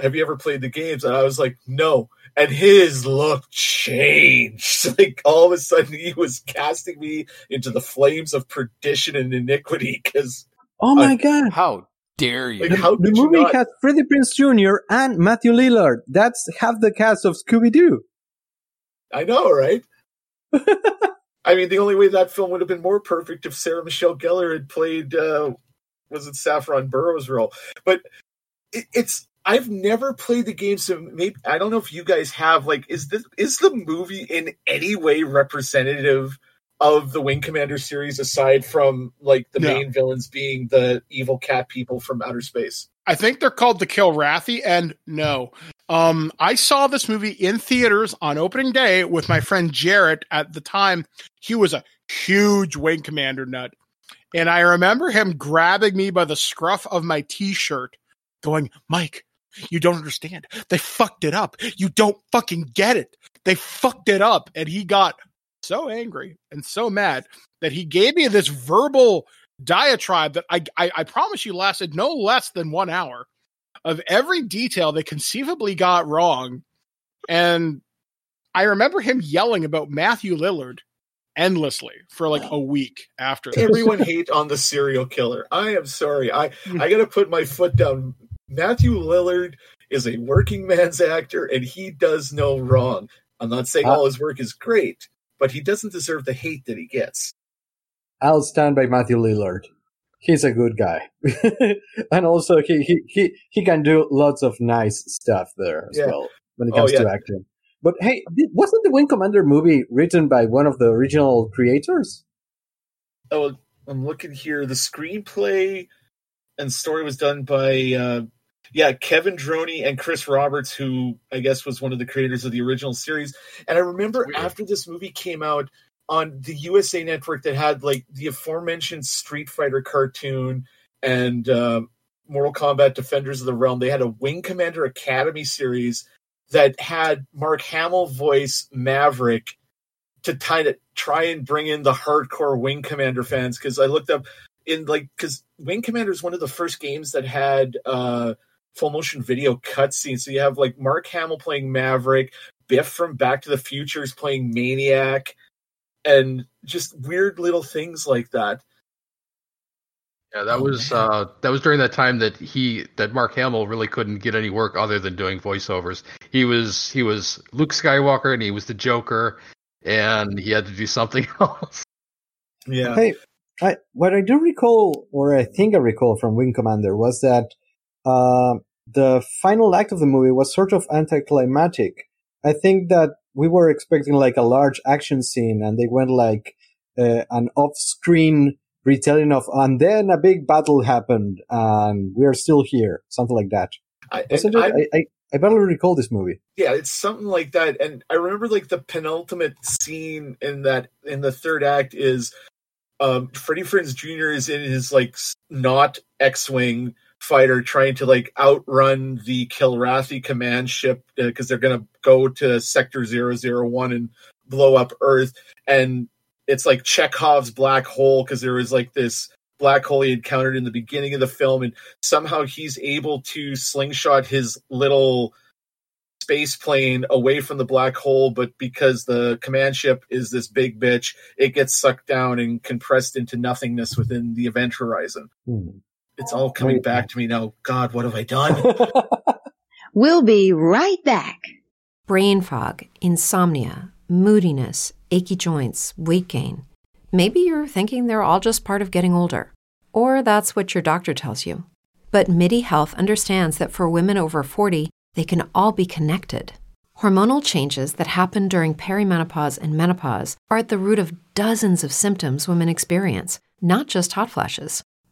Speaker 3: Have you ever played the games? And I was like, no. And his look changed. Like all of a sudden, he was casting me into the flames of perdition and iniquity because
Speaker 5: oh my god!
Speaker 6: How dare you?
Speaker 3: Like, how
Speaker 5: the
Speaker 3: could you
Speaker 5: movie
Speaker 3: not?
Speaker 5: has Freddie Prinze Jr. and Matthew Lillard. That's half the cast of Scooby Doo.
Speaker 3: I know, right? I mean, the only way that film would have been more perfect if Sarah Michelle Gellar had played, uh, was it Saffron Burrows' role? But it, it's I've never played the game, so maybe I don't know if you guys have. Like, is this is the movie in any way representative of the Wing Commander series, aside from like the
Speaker 4: No.
Speaker 3: main villains being the evil cat people from outer space?
Speaker 4: I think they're called the Kilrathi, and no. Um, I saw this movie in theaters on opening day with my friend Jarrett. At the time, he was a huge Wing Commander nut, and I remember him grabbing me by the scruff of my T-shirt, going, "Mike, you don't understand. They fucked it up. You don't fucking get it. They fucked it up." And he got so angry and so mad that he gave me this verbal diatribe that I, I I promise you lasted no less than one hour of every detail they conceivably got wrong. And I remember him yelling about Matthew Lillard endlessly for like a week after that.
Speaker 3: Everyone hate on the serial killer. I am sorry. I I got to put my foot down. Matthew Lillard is a working man's actor, and he does no wrong. I'm not saying all his work is great, but he doesn't deserve the hate that he gets.
Speaker 5: I'll stand by Matthew Lillard. He's a good guy, and also he, he he he can do lots of nice stuff there as
Speaker 3: Yeah.
Speaker 5: well when it
Speaker 3: Oh,
Speaker 5: comes to acting. But hey, wasn't the Wing Commander movie written by one of the original creators?
Speaker 3: Oh, I'm looking here. The screenplay and story was done by uh, yeah Kevin Droney and Chris Roberts, who I guess was one of the creators of the original series. And I remember after this movie came out on the USA Network that had like the aforementioned Street Fighter cartoon and uh, Mortal Kombat Defenders of the Realm, they had a Wing Commander Academy series that had Mark Hamill voice Maverick to kind of try and bring in the hardcore Wing Commander fans. Because I looked up in like because Wing Commander is one of the first games that had uh full motion video cutscenes. So you have like Mark Hamill playing Maverick, Biff from Back to the Future is playing Maniac, and just weird little things like that.
Speaker 2: Yeah, that
Speaker 3: Oh,
Speaker 2: was uh, that was during that time that he that Mark Hamill really couldn't get any work other than doing voiceovers. He was he was Luke Skywalker and he was the Joker, and he had to do something else.
Speaker 3: Yeah.
Speaker 5: Hey, I, what I do recall, or I think I recall from Wing Commander, was that uh, the final act of the movie was sort of anticlimactic. I think that we were expecting like a large action scene, and they went like uh, an off-screen retelling of, and then a big battle happened, and we are still here, something like that.
Speaker 3: I,
Speaker 5: Wasn't
Speaker 3: and
Speaker 5: it?
Speaker 3: I-
Speaker 5: I, I, I barely recall this movie.
Speaker 3: yeah, it's something like that. And I remember like the penultimate scene in that in the third act is um Freddie Prinze Jr. is in his like not X-wing fighter trying to like outrun the Kilrathi command ship because they're gonna go to Sector 001 and blow up Earth. And it's like Chekhov's black hole because there was like this black hole he encountered in the beginning of the film, and somehow he's able to slingshot his little space plane away from the black hole, but because the command ship is this big bitch, it gets sucked down and compressed into nothingness within the event horizon.
Speaker 5: Hmm.
Speaker 3: It's all coming back to me now. God, what have I done?
Speaker 7: We'll be right back.
Speaker 1: Brain fog, insomnia, moodiness, achy joints, weight gain. Maybe you're thinking they're all just part of getting older. Or that's what your doctor tells you. But MIDI Health understands that for women over 40, they can all be connected. Hormonal changes that happen during perimenopause and menopause are at the root of dozens of symptoms women experience, not just hot flashes.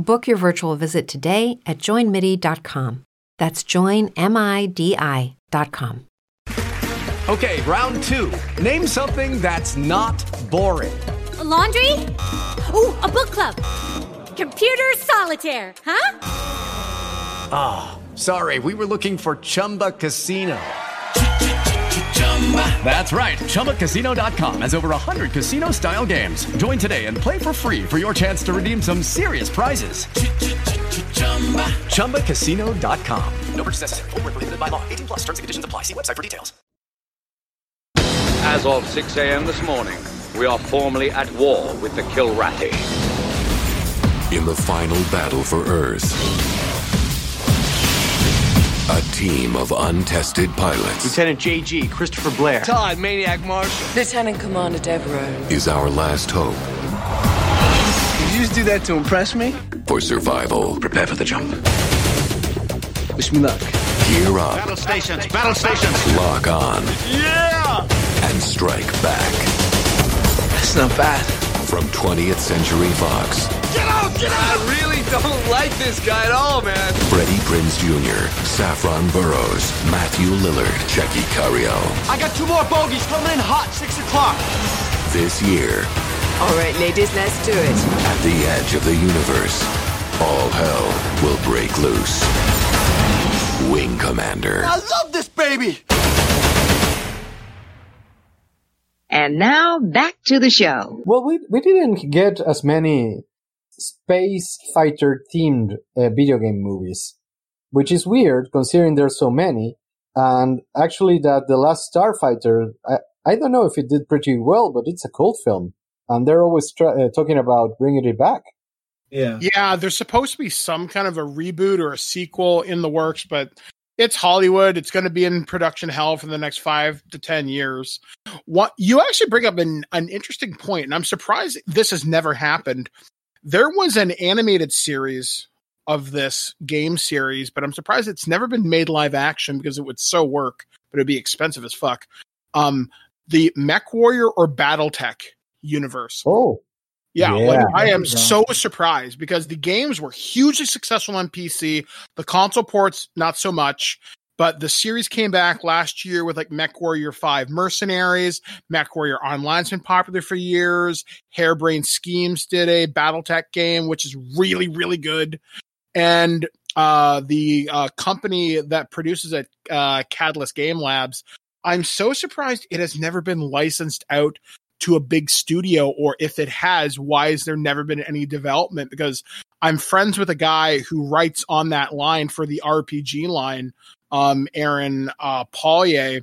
Speaker 1: Book your virtual visit today at joinmidi.com. That's joinmidi.com.
Speaker 8: Okay, round two. Name something that's not boring.
Speaker 9: A laundry? Ooh, a book club. Computer solitaire, huh?
Speaker 8: Ah, sorry, we were looking for Chumba Casino. That's right. ChumbaCasino.com has over 100 casino style games. Join today and play for free for your chance to redeem some serious prizes. ChumbaCasino.com. No purchase necessary. Void where prohibited by law. 18 plus terms and conditions apply. See website for details.
Speaker 9: As of 6 a.m. this morning, we are formally at war with the Kilrathi.
Speaker 10: In the final battle for Earth, a team of untested pilots
Speaker 11: Lieutenant JG, Christopher Blair.
Speaker 12: Todd, Maniac Marshall.
Speaker 13: Lieutenant Commander Devereaux.
Speaker 10: is our last hope
Speaker 12: Did you just do that to impress me?
Speaker 10: for survival.
Speaker 12: Prepare for the jump. Wish me luck.
Speaker 10: Gear up,
Speaker 11: Battle stations, battle stations.
Speaker 10: lock on,
Speaker 11: Yeah!
Speaker 10: and strike back.
Speaker 12: That's not bad.
Speaker 10: From 20th Century Fox,
Speaker 12: Get out! Get out! I don't like this guy at all, man.
Speaker 10: Freddie Prinze Jr., Saffron Burrows, Matthew Lillard, Tchéky Karyo.
Speaker 11: I got two more bogeys coming in hot, 6 o'clock.
Speaker 10: This year,
Speaker 13: All right, ladies, let's do it.
Speaker 10: at the edge of the universe, all hell will break loose. Wing Commander.
Speaker 11: I love this baby!
Speaker 7: And now back to the show.
Speaker 5: Well, we we didn't get as many space fighter themed uh, video game movies, which is weird considering there's so many. And actually, that the last Starfighter, I I don't know if it did pretty well, but it's a cult film, and they're always try, uh, talking about bringing it back.
Speaker 3: Yeah.
Speaker 4: Yeah, there's supposed to be some kind of a reboot or a sequel in the works, but it's Hollywood. It's going to be in production hell for the next five to ten years. What you actually bring up an, an interesting point, and I'm surprised this has never happened. There was an animated series of this game series, but I'm surprised it's never been made live action because it would so work, but it'd be expensive as fuck. Um, the Mech Warrior or BattleTech universe.
Speaker 5: Oh,
Speaker 4: Yeah,
Speaker 5: Yeah.
Speaker 4: like I am so surprised because the games were hugely successful on PC. The console ports, not so much. But the series came back last year with like Mech Warrior 5 Mercenaries. Mech Warrior Online's been popular for years. Harebrained Schemes did a Battletech game, which is really, really good. And uh, the uh, company that produces it, uh, Catalyst Game Labs, I'm so surprised it has never been licensed out to a big studio or if it has why has there never been any development because i'm friends with a guy who writes on that line for the rpg line um aaron uh paulier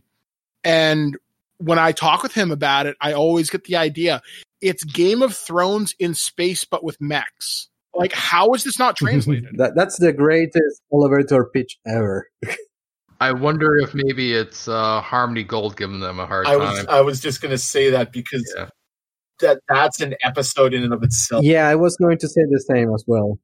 Speaker 4: and when i talk with him about it i always get the idea it's game of thrones in space but with mechs like how is this not translated
Speaker 5: that that's the greatest elevator pitch ever.
Speaker 2: I wonder if maybe it's uh, Harmony Gold giving them a hard
Speaker 3: I was
Speaker 2: time.
Speaker 3: I was just gonna say that because
Speaker 2: Yeah.
Speaker 3: that that's an episode in and of itself.
Speaker 5: Yeah, I was going to say the same as well.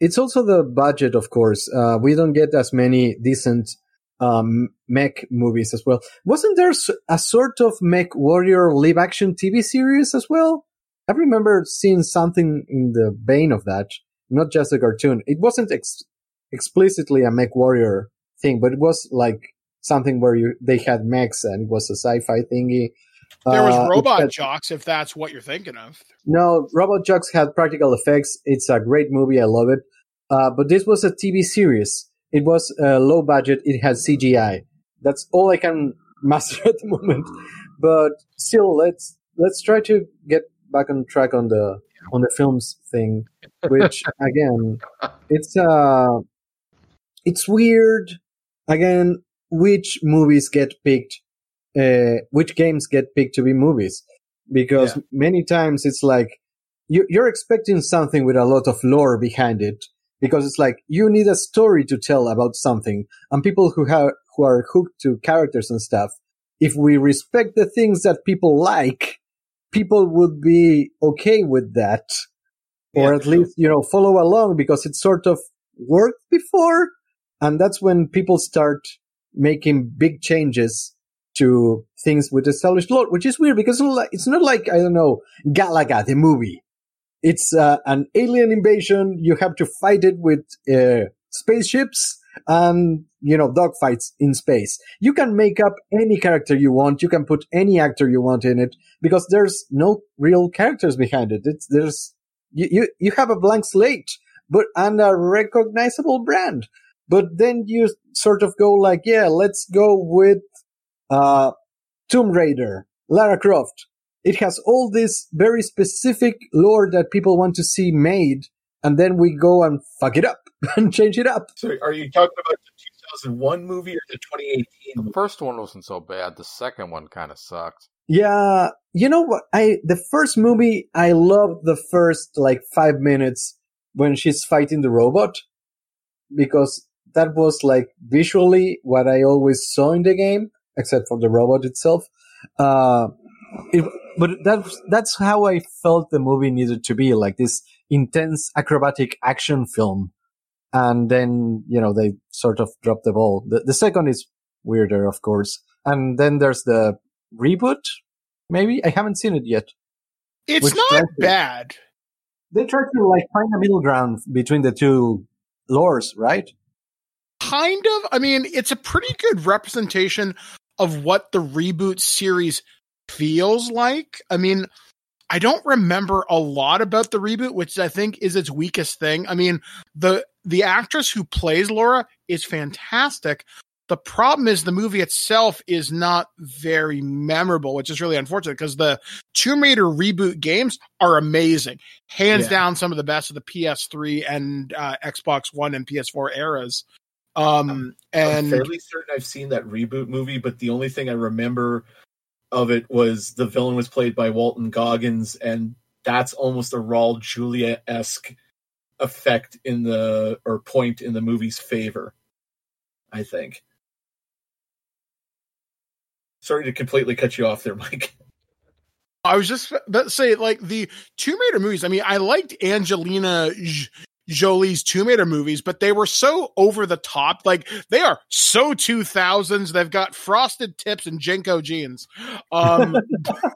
Speaker 5: It's also the budget, of course. Uh, we don't get as many decent um, mech movies as well. Wasn't there a sort of Mech Warrior live action TV series as well? I remember seeing something in the vein of that, not just a cartoon. It wasn't ex- explicitly a Mech Warrior thing, but it was like something where you they had mechs and it was a sci-fi thingy.
Speaker 4: There was
Speaker 5: Uh,
Speaker 4: robot
Speaker 5: had-
Speaker 4: jocks if that's what you're thinking of
Speaker 5: no, Robot Jox had practical effects. It's a great movie. I love it. Uh, but this was a TV series. It was uh, low budget. It had CGI. That's all I can master at the moment. But still, let's let's try to get back on track on the on the films thing. Which again, it's uh, it's weird. Again, which movies get picked? Uh, which games get picked to be movies? because
Speaker 3: Yeah.
Speaker 5: many times it's like you, you're expecting something with a lot of lore behind it because it's like you need a story to tell about something and people who have who are hooked to characters and stuff if we respect the things that people like people would be okay with that or
Speaker 3: Yeah,
Speaker 5: at least you know follow along because it sort of worked before and that's when people start making big changes to things with established lore, which is weird because it's not like, I don't know, Galaga, the movie. It's uh, an alien invasion. You have to fight it with uh, spaceships and you know dogfights in space. You can make up any character you want. You can put any actor you want in it because there's no real characters behind it. It's there's you you, you have a blank slate, but and a recognizable brand. but then you sort of go like, yeah, let's go with uh, Tomb Raider, Lara Croft. It has all this very specific lore that people want to see made, and then we go and fuck it up and change it up.
Speaker 3: So are you talking about the 2001 movie or the 2018?
Speaker 6: The first one wasn't so bad. The second one kind of sucked.
Speaker 5: Yeah, you know what? I the first movie I loved the first like five minutes when she's fighting the robot because that was like visually what I always saw in the game, except for the robot itself. Uh, it, but that's that's how I felt the movie needed to be, like this intense acrobatic action film. And then you know they sort of dropped the ball. The, the second is weirder, of course, and then there's the reboot. Maybe I haven't seen it yet.
Speaker 4: It's not
Speaker 5: tried to-
Speaker 4: bad.
Speaker 5: They try to like find a middle ground between the two lores, right?
Speaker 4: kind of i mean it's a pretty good representation of what the reboot series feels like. I mean i don't remember a lot about the reboot which i think is its weakest thing. I mean the the actress who plays Lara is fantastic. The problem is the movie itself is not very memorable which is really unfortunate because the tomb raider reboot games are amazing. Hands
Speaker 3: Yeah.
Speaker 4: down some of the best of the ps3 and uh, xbox one and ps4 eras um
Speaker 3: I'm
Speaker 4: and
Speaker 3: fairly certain I've seen that reboot movie, but the only thing I remember of it was the villain was played by Walton Goggins, and that's almost a Raul Julia esque effect in the or point in the movie's favor. I think. Sorry to completely cut you off there, Mike.
Speaker 4: I was just about to say, like the Tomb Raider movies. I mean, I liked Angelina Jolie's Tomb Raider movies, but they were so over the top. Like they are so two thousands. They've got frosted tips and JNCO jeans, um,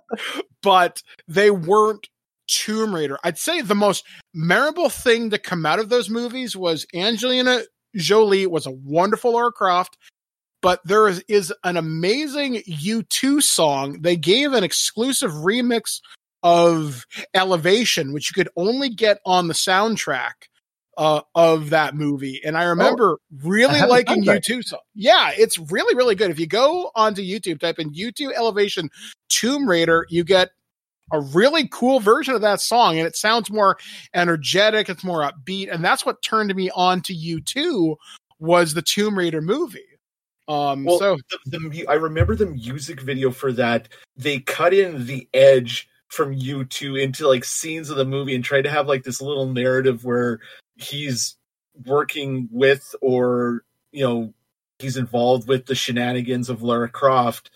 Speaker 4: but they weren't Tomb Raider. I'd say the most memorable thing to come out of those movies was Angelina Jolie was a wonderful Lara Croft but there is, is an amazing U2 song. They gave an exclusive remix of Elevation, which you could only get on the soundtrack uh, of that movie. And I remember really
Speaker 5: haven't
Speaker 4: liking. U2 song. Yeah, it's really, really good. If you go onto YouTube, type in U2 Elevation Tomb Raider, you get a really cool version of that song and it sounds more energetic, it's more upbeat, and that's what turned me on to U2 was the Tomb Raider movie. Um
Speaker 3: Well,
Speaker 4: so
Speaker 3: the, the, I remember the music video for that. They cut in the edge from U2 into like scenes of the movie and tried to have like this little narrative where he's working with or you know he's involved with the shenanigans of Lara Croft,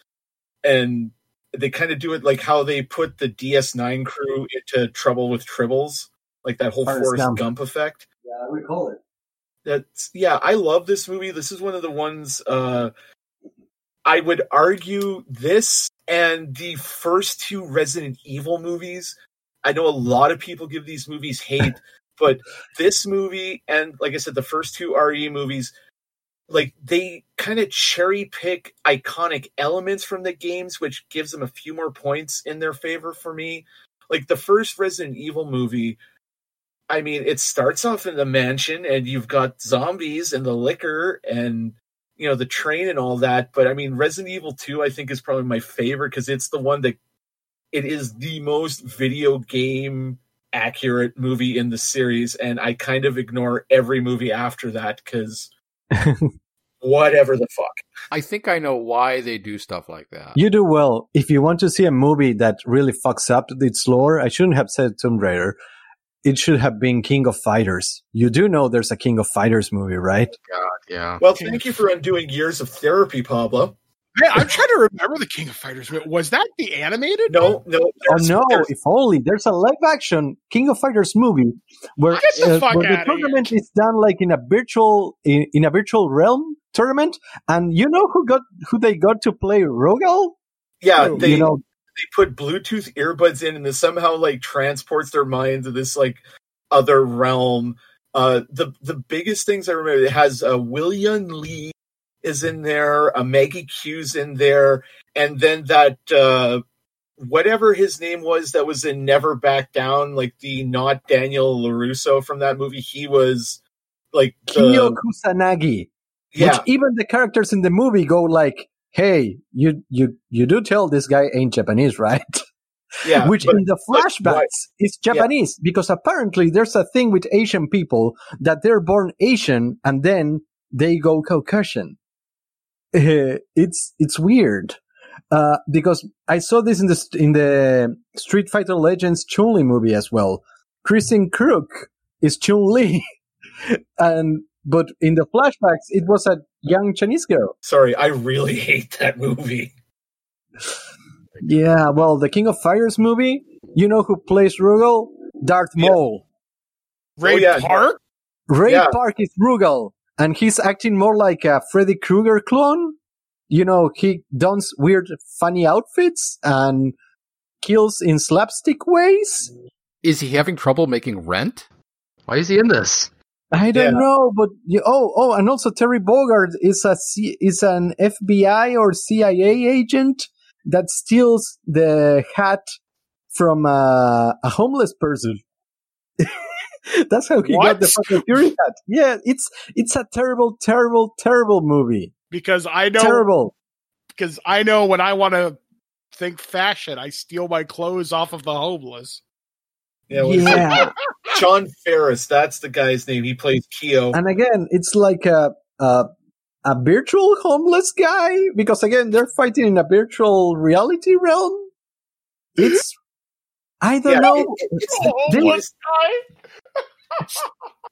Speaker 3: and they kind of do it like how they put the DS9 crew into trouble with tribbles, like that whole
Speaker 5: Forrest
Speaker 3: Forrest
Speaker 5: Gump.
Speaker 3: Gump effect
Speaker 5: Yeah, I recall it.
Speaker 3: that's yeah i love this movie this is one of the ones uh i would argue this and the first two resident evil movies i know a lot of people give these movies hate but this movie and like i said the first two re movies like they kind of cherry pick iconic elements from the games which gives them a few more points in their favor for me like the first resident evil movie I mean, it starts off in the mansion, and you've got zombies and the Licker, and you know the train and all that. But I mean, Resident Evil Two, I think, is probably my favorite because it's the one that it is the most video game accurate movie in the series, and I kind of ignore every movie after that because whatever the fuck.
Speaker 6: I think I know why they do stuff like that.
Speaker 5: You do well. If you want to see a movie that really fucks up its lore, I shouldn't have said Tomb Raider. It should have been King of Fighters. You do know there's a King of Fighters movie, right?
Speaker 6: God, yeah.
Speaker 3: Well, thank you for undoing years of therapy, Pablo.
Speaker 4: Yeah, I'm trying to remember the King of Fighters. Was that the animated?
Speaker 3: No, no.
Speaker 5: Oh no!
Speaker 3: there's-
Speaker 5: If only there's a live action King of Fighters movie where,
Speaker 4: Get the
Speaker 5: uh, where the tournament is done like in a virtual in, in a virtual realm tournament, and you know who got who they got to play Rugal?
Speaker 3: yeah, they
Speaker 5: you know,
Speaker 3: they put Bluetooth earbuds in and this somehow like transports their mind to this like other realm. Uh, the the biggest things I remember it has uh, Will Yun Lee is in there, uh, Maggie Q's in there, and then that uh, whatever his name was that was in Never Back Down, like the not Daniel Larusso from that movie, he was like
Speaker 5: Kyo
Speaker 3: the,
Speaker 5: Kusanagi.
Speaker 3: yeah,
Speaker 5: Which even the characters in the movie go like, "Hey, you you you do tell this guy ain't Japanese, right?"
Speaker 3: yeah.
Speaker 5: Which
Speaker 3: but-
Speaker 5: in the flashbacks is Japanese because apparently there's a thing with Asian people that they're born Asian and then they go Caucasian. Eh, it's it's weird uh, because I saw this in the in the Street Fighter Legends Chun Li movie as well. Kristin Kreuk is Chun Li, and but in the flashbacks it was a young Chinese girl.
Speaker 3: Sorry, I really hate that movie.
Speaker 5: Yeah, well, the King of Fighters movie. You know who plays Rugal? Darth
Speaker 3: Yeah.
Speaker 5: Maul.
Speaker 4: Ray
Speaker 3: Oh, yeah.
Speaker 4: Park?
Speaker 5: Ray
Speaker 3: Yeah.
Speaker 5: Park is Rugal, and he's acting more like a Freddy Krueger clone. You know, he dons weird, funny outfits and kills in slapstick ways.
Speaker 6: Is he having trouble making rent?
Speaker 2: Why is he in this?
Speaker 5: I don't
Speaker 3: Yeah.
Speaker 5: know, but you, oh, oh, and also Terry Bogard is a C, is an FBI or CIA agent that steals the hat from uh, a homeless person. That's how he got the fucking Fury hat. Yeah, it's it's a terrible, terrible, terrible movie.
Speaker 4: Because I know
Speaker 5: Terrible.
Speaker 4: because I know when I want to think fashion, I steal my clothes off of the homeless.
Speaker 3: Yeah, what is?
Speaker 5: Yeah,
Speaker 3: John Faris, that's the guy's name. He plays Kyo.
Speaker 5: and again, it's like a a a virtual homeless guy because again, they're fighting in a virtual reality realm. It's I don't
Speaker 3: Yeah,
Speaker 5: know.
Speaker 3: it- it- it's
Speaker 5: They-
Speaker 4: Homeless guy?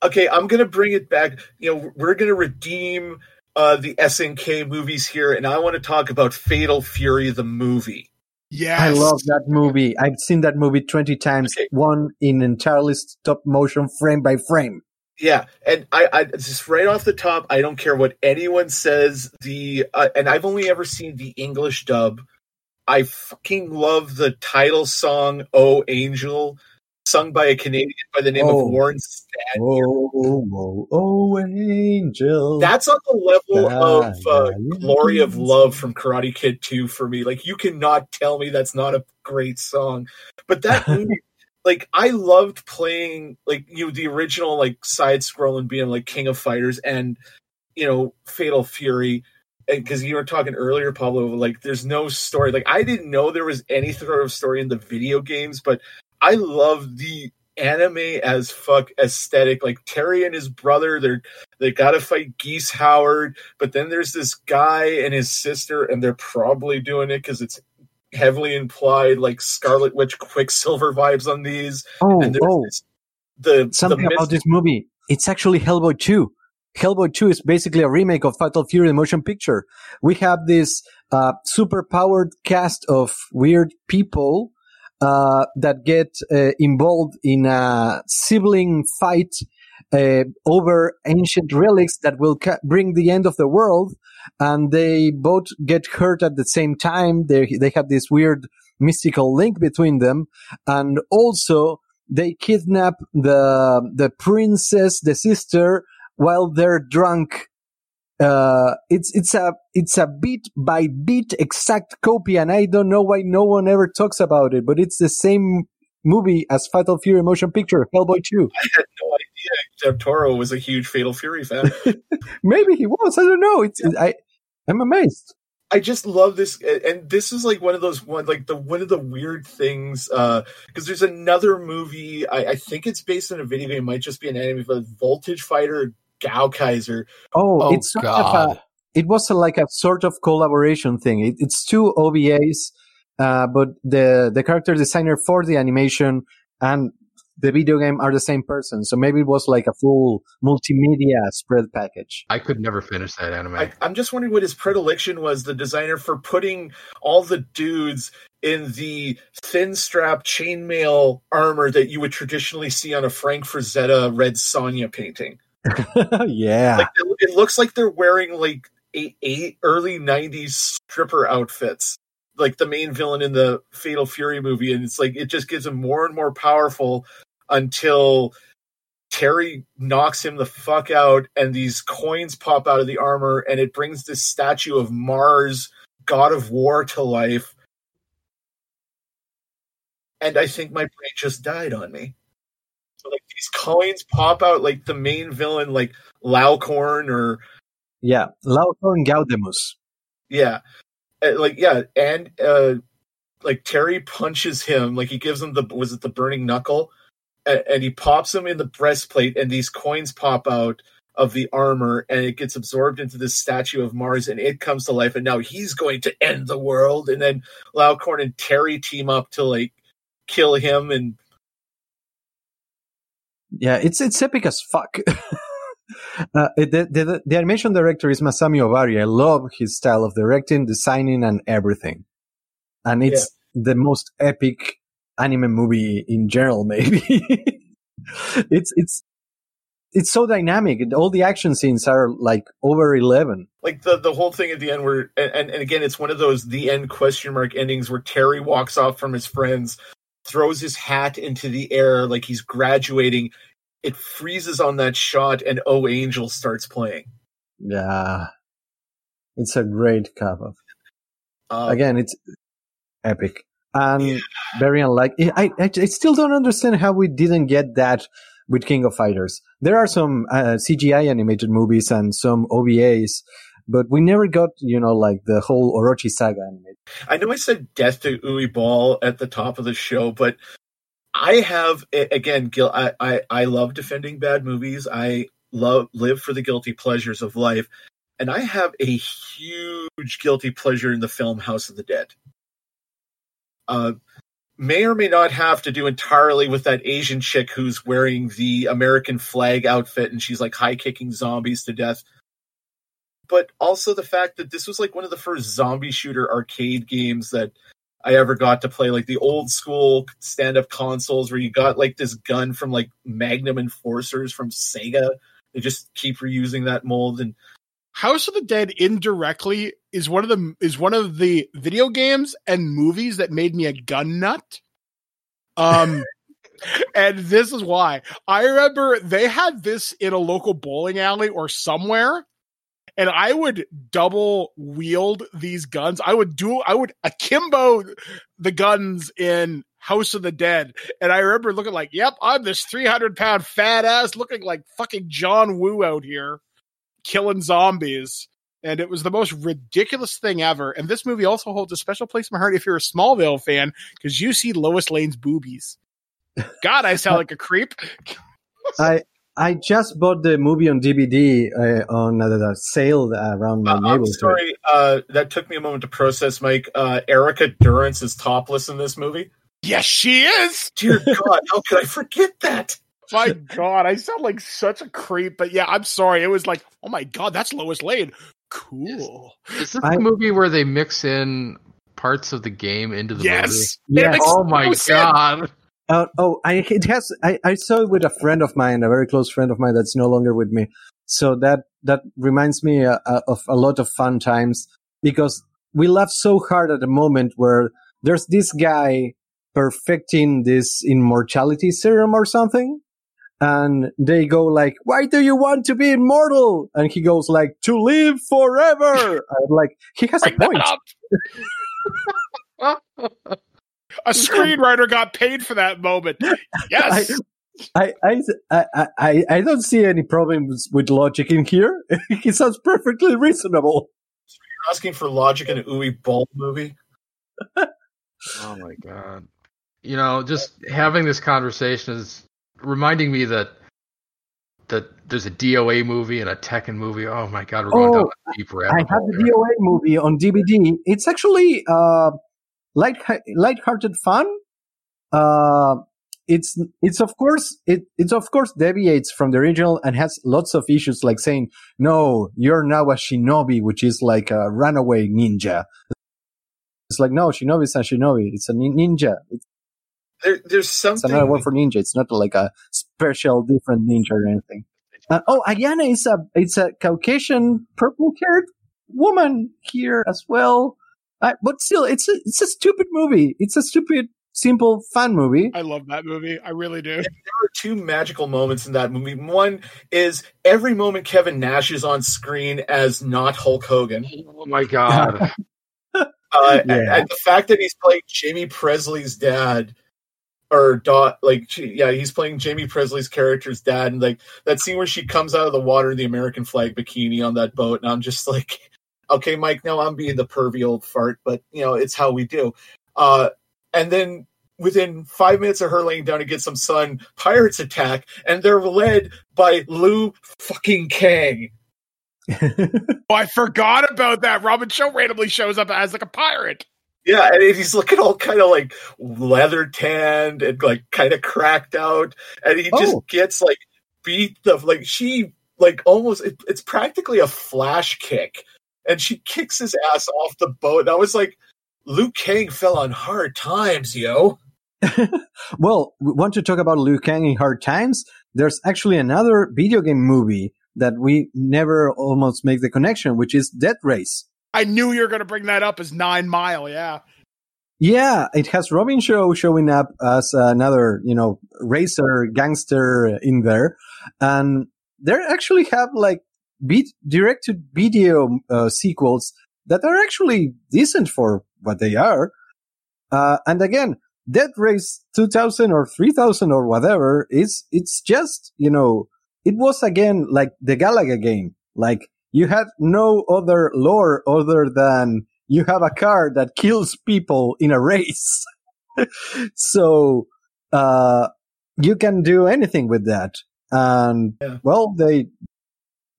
Speaker 3: okay, I'm gonna bring it back. You know, we're gonna redeem uh, the SNK movies here, and I want to talk about Fatal Fury, the movie.
Speaker 4: Yeah,
Speaker 5: I love that movie. I've seen that movie 20 times,
Speaker 3: Okay.
Speaker 5: one in entirely stop motion frame by frame.
Speaker 3: Yeah, and I, I just right off the top, I don't care what anyone says. The uh, and I've only ever seen the English dub. I fucking love the title song "Oh Angel," sung by a Canadian by the name
Speaker 5: Oh.
Speaker 3: of Warren Stad.
Speaker 5: Oh, oh, oh, angel.
Speaker 3: That's on the level of uh, "Glory of. Love" from Karate Kid Two for me. Like you cannot tell me that's not a great song. But that movie, like I loved playing like you know, the original like side scrolling being like King of Fighters and you know Fatal Fury. Because you were talking earlier, Pablo, like there's no story. Like I didn't know there was any sort of story in the video games, but I love the anime as fuck aesthetic. Like Terry and his brother, they're they gotta fight Geese Howard, but then there's this guy and his sister, and they're probably doing it because it's heavily implied like Scarlet Witch Quicksilver vibes on these.
Speaker 5: Oh,
Speaker 3: and there's
Speaker 5: oh,
Speaker 3: this, the
Speaker 5: something
Speaker 3: the
Speaker 5: about this movie. It's actually Hellboy 2. Hellboy 2 is basically a remake of Fatal Fury motion picture. We have this uh, super powered cast of weird people uh, that get uh, involved in a sibling fight uh, over ancient relics that will ca- bring the end of the world. And they both get hurt at the same time. They they have this weird mystical link between them, and also they kidnap the the princess, the sister, while they're drunk. Uh, it's it's a it's a beat by beat exact copy, and I don't know why no one ever talks about it. But it's the same movie as Fatal Fury motion picture, Hellboy Two.
Speaker 3: I had no idea Del Toro was a huge Fatal Fury fan.
Speaker 5: Maybe he was. I don't know. It's I I'm amazed.
Speaker 3: I just love this, and this is like one of those one like the one of the weird things because there's another movie. I, I think it's based on a video game. It might just be an anime, but Voltage Fighter Gowcaizer.
Speaker 5: Oh,
Speaker 6: Oh,
Speaker 5: it's sort of
Speaker 6: God.
Speaker 5: a, it was a, like a sort of collaboration thing. It, it's two OVAs, uh, but the the character designer for the animation and the video game are the same person. So maybe it was like a full multimedia spread package.
Speaker 2: I could never finish that anime.
Speaker 3: I, I'm just wondering what his predilection was. The designer for putting all the dudes in the thin strap chainmail armor that you would traditionally see on a Frank Frazetta Red Sonja painting.
Speaker 5: yeah.
Speaker 3: Like it, looks like they're wearing like eight, eight early '90s stripper outfits, like the main villain in the Fatal Fury movie, and it's like it just gets him more and more powerful until Terry knocks him the fuck out, and these coins pop out of the armor, and it brings this statue of Mars, god of war, to life. And I think my brain just died on me. So, like these coins pop out like the main villain, like Laocorn or
Speaker 5: Yeah, Laocorn Gaudeamus.
Speaker 3: yeah, Uh, like yeah, and uh, like Terry punches him, like he gives him the was it the burning knuckle, and, and he pops him in the breastplate, and these coins pop out of the armor, and it gets absorbed into this statue of Mars, and it comes to life, and now he's going to end the world, and then Laocorn and Terry team up to like kill him, and
Speaker 5: Yeah, it's it's epic as fuck. uh, the, the the animation director is Masami Obari. I love his style of directing, designing, and everything. And it's the most epic anime movie in general, maybe. it's it's it's so dynamic. All the action scenes are like over eleven.
Speaker 3: like the the whole thing at the end where and and again it's one of those the end question mark endings where terry walks off from his friends throws his hat into the air like he's graduating it freezes on that shot and oh angel starts playing
Speaker 5: Yeah, it's a great cover.
Speaker 3: um,
Speaker 5: Again, it's epic and very unlike. I, I I still don't understand how we didn't get that with King of Fighters. There are some uh, CGI animated movies and some OVAs, but we never got you know like the whole Orochi saga animated.
Speaker 3: i know i said death to Uwe Boll at the top of the show but i have again Gil, I, I i love defending bad movies i love live for the guilty pleasures of life and i have a huge guilty pleasure in the film house of the dead uh, may or may not have to do entirely with that Asian chick who's wearing the American flag outfit and she's like high kicking zombies to death. But also the fact that this was like one of the first zombie shooter arcade games that I ever got to play, like the old school stand up consoles where you got like this gun from like Magnum Enforcers from Sega. They just keep reusing that mold and
Speaker 4: House of the Dead indirectly is one of the is one of the video games and movies that made me a gun nut. Um and this is why. I remember they had this in a local bowling alley or somewhere and I would double wield these guns. I would do I would akimbo the guns in House of the Dead. And I remember looking like, yep, I'm this 300 pound fat ass looking like fucking John Woo out here killing zombies. And it was the most ridiculous thing ever. And this movie also holds a special place in my heart if you're a Smallville fan, because you see Lois Lane's boobies. God, I sound like a creep.
Speaker 5: I I just bought the movie on DVD uh, on uh, the sale around my
Speaker 3: Uh, I'm
Speaker 5: neighborhood.
Speaker 3: sorry, uh, that took me a moment to process, Mike. Uh, Erica Durance is topless in this movie.
Speaker 4: Yes, she is.
Speaker 3: Dear God, how could I forget that?
Speaker 4: My God, I sound like such a creep. But yeah, I'm sorry. It was like, oh my God, that's Lois Lane. Cool.
Speaker 2: Is this
Speaker 5: I-
Speaker 2: the movie where they mix in parts of the game into the
Speaker 4: Yes.
Speaker 2: movie?
Speaker 5: Yes.
Speaker 2: Oh my
Speaker 4: no sense.
Speaker 5: Uh, oh, I, it has. I, I saw it with a friend of mine, a very close friend of mine that's no longer with me. So that that reminds me uh, uh, of a lot of fun times because we laugh so hard at the moment where there's this guy perfecting this immortality serum or something, and they go like, "Why do you want to be immortal?" And he goes like, "To live forever." I'm like, he has a
Speaker 4: Bring
Speaker 5: point.
Speaker 4: up. A screenwriter got paid for that moment. Yes.
Speaker 5: I, I, I, I, I don't see any problems with logic in here. it sounds perfectly reasonable.
Speaker 3: You're asking for logic in an Uwe Boll movie.
Speaker 2: Oh my god. You know, just having this conversation is reminding me that that there's a DOA movie and a Tekken movie. Oh my god, we're going
Speaker 5: Oh,
Speaker 2: down a deep
Speaker 5: I have the. DOA movie on DVD. It's actually uh, light light-hearted fun. Uh, it's it's of course it it's of course deviates from the original and has lots of issues like saying no you're now a shinobi which is like a runaway ninja. It's like no shinobi is a shinobi. It's a ninja. It's,
Speaker 3: There, there's
Speaker 5: it's
Speaker 3: something.
Speaker 5: another word for ninja. It's not like a special different ninja or anything. Uh, oh, Ayane is a it's a Caucasian purple haired woman here as well. Uh, but still, it's a it's a stupid movie. It's a stupid, simple, fun movie.
Speaker 4: I love that movie. I really do.
Speaker 3: there are two magical moments in that movie. One is every moment Kevin Nash is on screen as not Hulk Hogan.
Speaker 2: Oh my god.
Speaker 3: Uh,
Speaker 5: Yeah.
Speaker 3: and, and the fact that he's playing Jaime Pressly's dad or dot like yeah he's playing jaime pressly's character's dad and like that scene where she comes out of the water in the american flag bikini on that boat and i'm just like okay mike now i'm being the pervy old fart but you know it's how we do uh and then within five minutes of her laying down to get some sun pirates attack and they're led by liu fucking kang
Speaker 4: Oh, I forgot about that. Robin Shou randomly shows up as like a pirate.
Speaker 3: Yeah, and he's looking all kind of like leather tanned and like kind of cracked out, and he just
Speaker 5: Oh.
Speaker 3: gets like beat the like she like almost it, it's practically a flash kick, and she kicks his ass off the boat. And I was like, Liu Kang fell on hard times, yo.
Speaker 5: Well, we want to talk about Liu Kang in hard times? There's actually another video game movie that we never almost make the connection, which is Death Race.
Speaker 4: I knew you were going to bring that up as Nine Mile. Yeah.
Speaker 5: Yeah, it has Robin Shou showing up as another, you know, racer gangster in there. And they actually have like beat direct to video uh, sequels that are actually decent for what they are. Uh, and again, Death Race 2000 or 3000 or whatever is, it's just, you know, it was again like the Galaga game. Like you had no other lore other than you have a car that kills people in a race. so, uh, you can do anything with that. And well, they,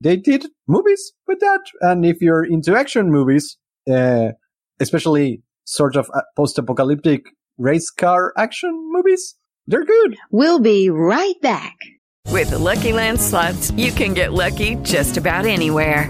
Speaker 5: they did movies with that. And if you're into action movies, uh, especially sort of uh, post-apocalyptic race car action movies, they're good.
Speaker 7: We'll be right back.
Speaker 13: With the Lucky Land slots, you can get lucky just about anywhere.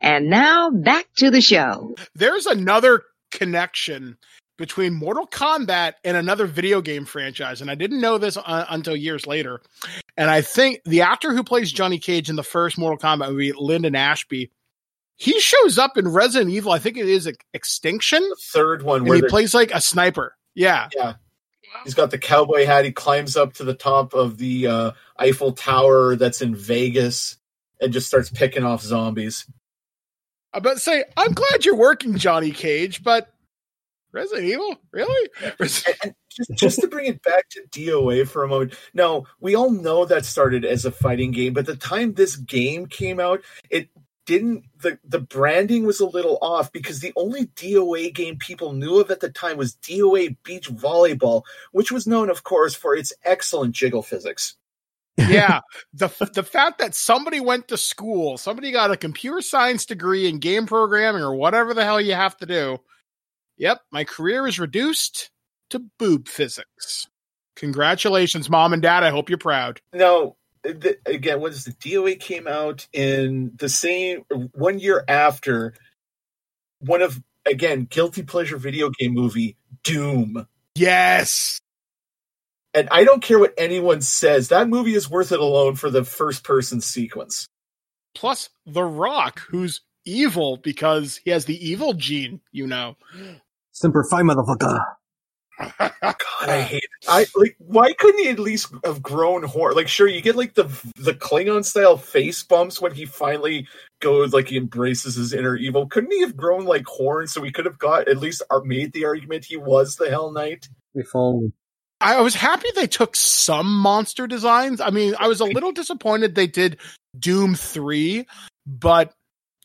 Speaker 7: And now back to the show.
Speaker 4: There's another connection between Mortal Kombat and another video game franchise, and I didn't know this uh, until years later. And I think the actor who plays Johnny Cage in the first Mortal Kombat movie, Linden Ashby, he shows up in Resident Evil. I think it is Extinction.
Speaker 3: The third one
Speaker 4: and
Speaker 3: where
Speaker 4: he
Speaker 3: they're-
Speaker 4: plays like a sniper. Yeah,
Speaker 3: Yeah. He's got the cowboy hat. He climbs up to the top of the uh, Eiffel Tower that's in Vegas and just starts picking off zombies.
Speaker 4: I'm about to say, I'm glad you're working, Johnny Cage, but Resident Evil, really?
Speaker 3: just, just to bring it back to DOA for a moment. Now, we all know that started as a fighting game, but the time this game came out, it didn't the the branding was a little off because the only DOA game people knew of at the time was DOA Beach Volleyball, which was known of course for its excellent jiggle physics.
Speaker 4: Yeah. The the fact that somebody went to school somebody got a computer science degree in game programming or whatever the hell you have to do yep my career is reduced to boob physics. Congratulations mom and dad. I hope you're proud.
Speaker 3: No, the, again, what is the DOA came out in the same one year after one of again guilty pleasure video game movie Doom.
Speaker 4: Yes.
Speaker 3: And I don't care what anyone says. That movie is worth it alone for the first person sequence.
Speaker 4: plus the rock who's evil because he has the evil gene you know
Speaker 5: Semper Fi, motherfucker.
Speaker 3: God, I hate it. I like. Why couldn't he at least have grown horn? Like, sure, you get like the the Klingon style face bumps when he finally goes like he embraces his inner evil. Couldn't he have grown like horns so we could have got at least uh, made the argument he was the Hell Knight?
Speaker 5: If only.
Speaker 4: I was happy they took some monster designs. I mean, I was a little disappointed they did Doom 3, but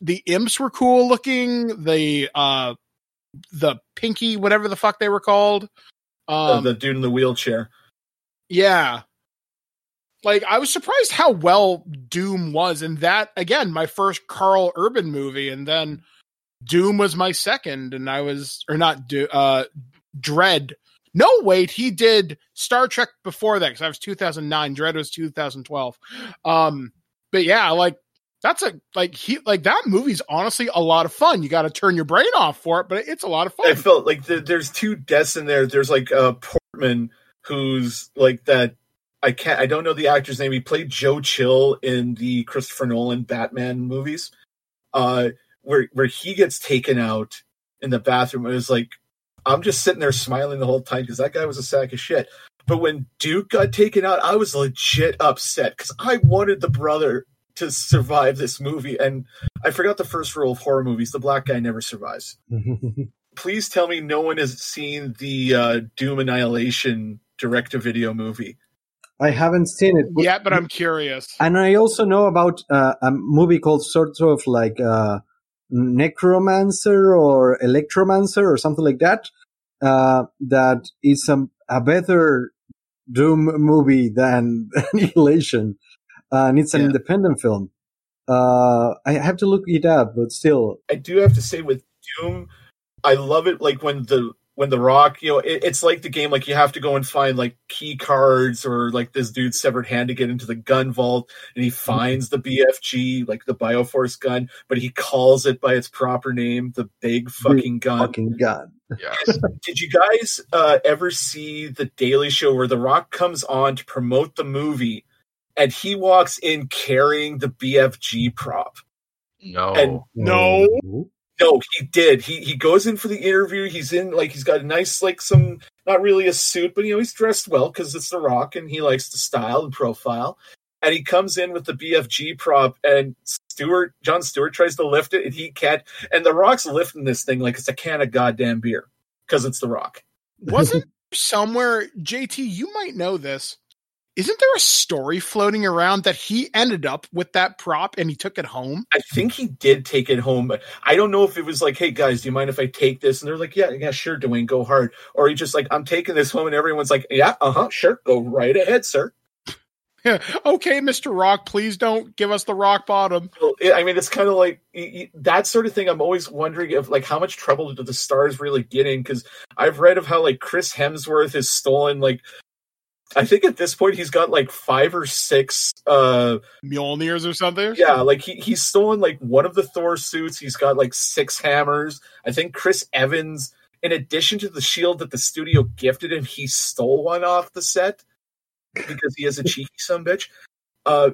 Speaker 4: the imps were cool looking. The uh the pinky, whatever the fuck they were called. Um
Speaker 3: the dude in the wheelchair.
Speaker 4: yeah. like I was surprised how well Doom was, and that again, my first Karl Urban movie, and then Doom was my second, and I was or not Do uh Dredd. No, wait, he did Star Trek before that because I was 2009. Dredd was 2012. Um, but yeah, like that's a like he like that movie's honestly a lot of fun. You got to turn your brain off for it, but it's a lot of fun.
Speaker 3: I felt like the, there's two deaths in there. There's like uh, Portman, who's like that. I can't. I don't know the actor's name. He played Joe Chill in the Christopher Nolan Batman movies, uh, where where he gets taken out in the bathroom. It was like I'm just sitting there smiling the whole time because that guy was a sack of shit. But when Duke got taken out, I was legit upset because I wanted the brother to survive this movie. And I forgot the first rule of horror movies: the black guy never survives. Please tell me no one has seen the uh, Doom Annihilation direct-to-video movie.
Speaker 5: I haven't seen it.
Speaker 4: Yeah, but I'm curious.
Speaker 5: And I also know about uh, a movie called sort of like uh, Necromancer or Electromancer or something like that. Uh, that is a, a better Doom movie than Annihilation. and it's an
Speaker 3: Yeah.
Speaker 5: independent film. Uh, I have to look it up, but still,
Speaker 3: I do have to say with Doom, I love it. Like when the when the Rock, you know, it, it's like the game. Like you have to go and find like key cards or like this dude's severed hand to get into the gun vault, and he finds the BFG, like the Bioforce gun, but he calls it by its proper name, the big fucking gun.
Speaker 5: fucking god.
Speaker 6: Yes.
Speaker 3: Did you guys uh, ever see the Daily Show where The Rock comes on to promote the movie, and he walks in carrying the BFG prop?
Speaker 6: No.
Speaker 3: And
Speaker 4: No.
Speaker 3: No, he did. He he goes in for the interview. He's in like he's got a nice like some not really a suit, but you know he's dressed well because it's The Rock and he likes the style and profile. And he comes in with the BFG prop, and Stewart Jon Stewart tries to lift it, and he can't. And The Rock's lifting this thing like it's a can of goddamn beer because it's The Rock.
Speaker 4: Wasn't somewhere, JT, you might know this. Isn't there a story floating around that he ended up with that prop and he took it home?
Speaker 3: I think he did take it home, but I don't know if it was like, "Hey guys, do you mind if I take this?" And they're like, "Yeah, yeah, sure, Dwayne, go hard." Or he just like, "I'm taking this home," and everyone's like, "Yeah, uh huh, sure, go right ahead, sir."
Speaker 4: Yeah. Okay, Mr. Rock, please don't give us the rock bottom.
Speaker 3: Well, I mean, it's kind of like that sort of thing. I'm always wondering if, like, how much trouble do the stars really get in? Because I've read of how, like, Chris Hemsworth has stolen, like, I think at this point he's got like five or six. uh
Speaker 4: Mjolnirs or something?
Speaker 3: Yeah, like he he's stolen like one of the Thor suits. He's got like six hammers. I think Chris Evans, in addition to the shield that the studio gifted him, he stole one off the set because he is a cheeky son bitch. Uh,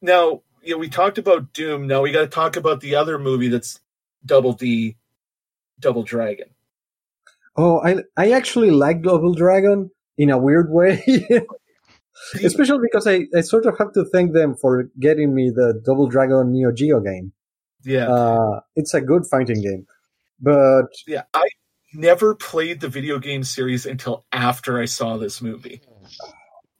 Speaker 3: now, you know, we talked about Doom. Now we got to talk about the other movie that's Double D, Double Dragon.
Speaker 5: Oh, I I actually like Double Dragon in a weird way. Especially because I, I sort of have to thank them for getting me the Double Dragon Neo Geo game.
Speaker 3: Yeah.
Speaker 5: Uh, it's a good fighting game. But
Speaker 3: Yeah, I never played the video game series until after I saw this movie.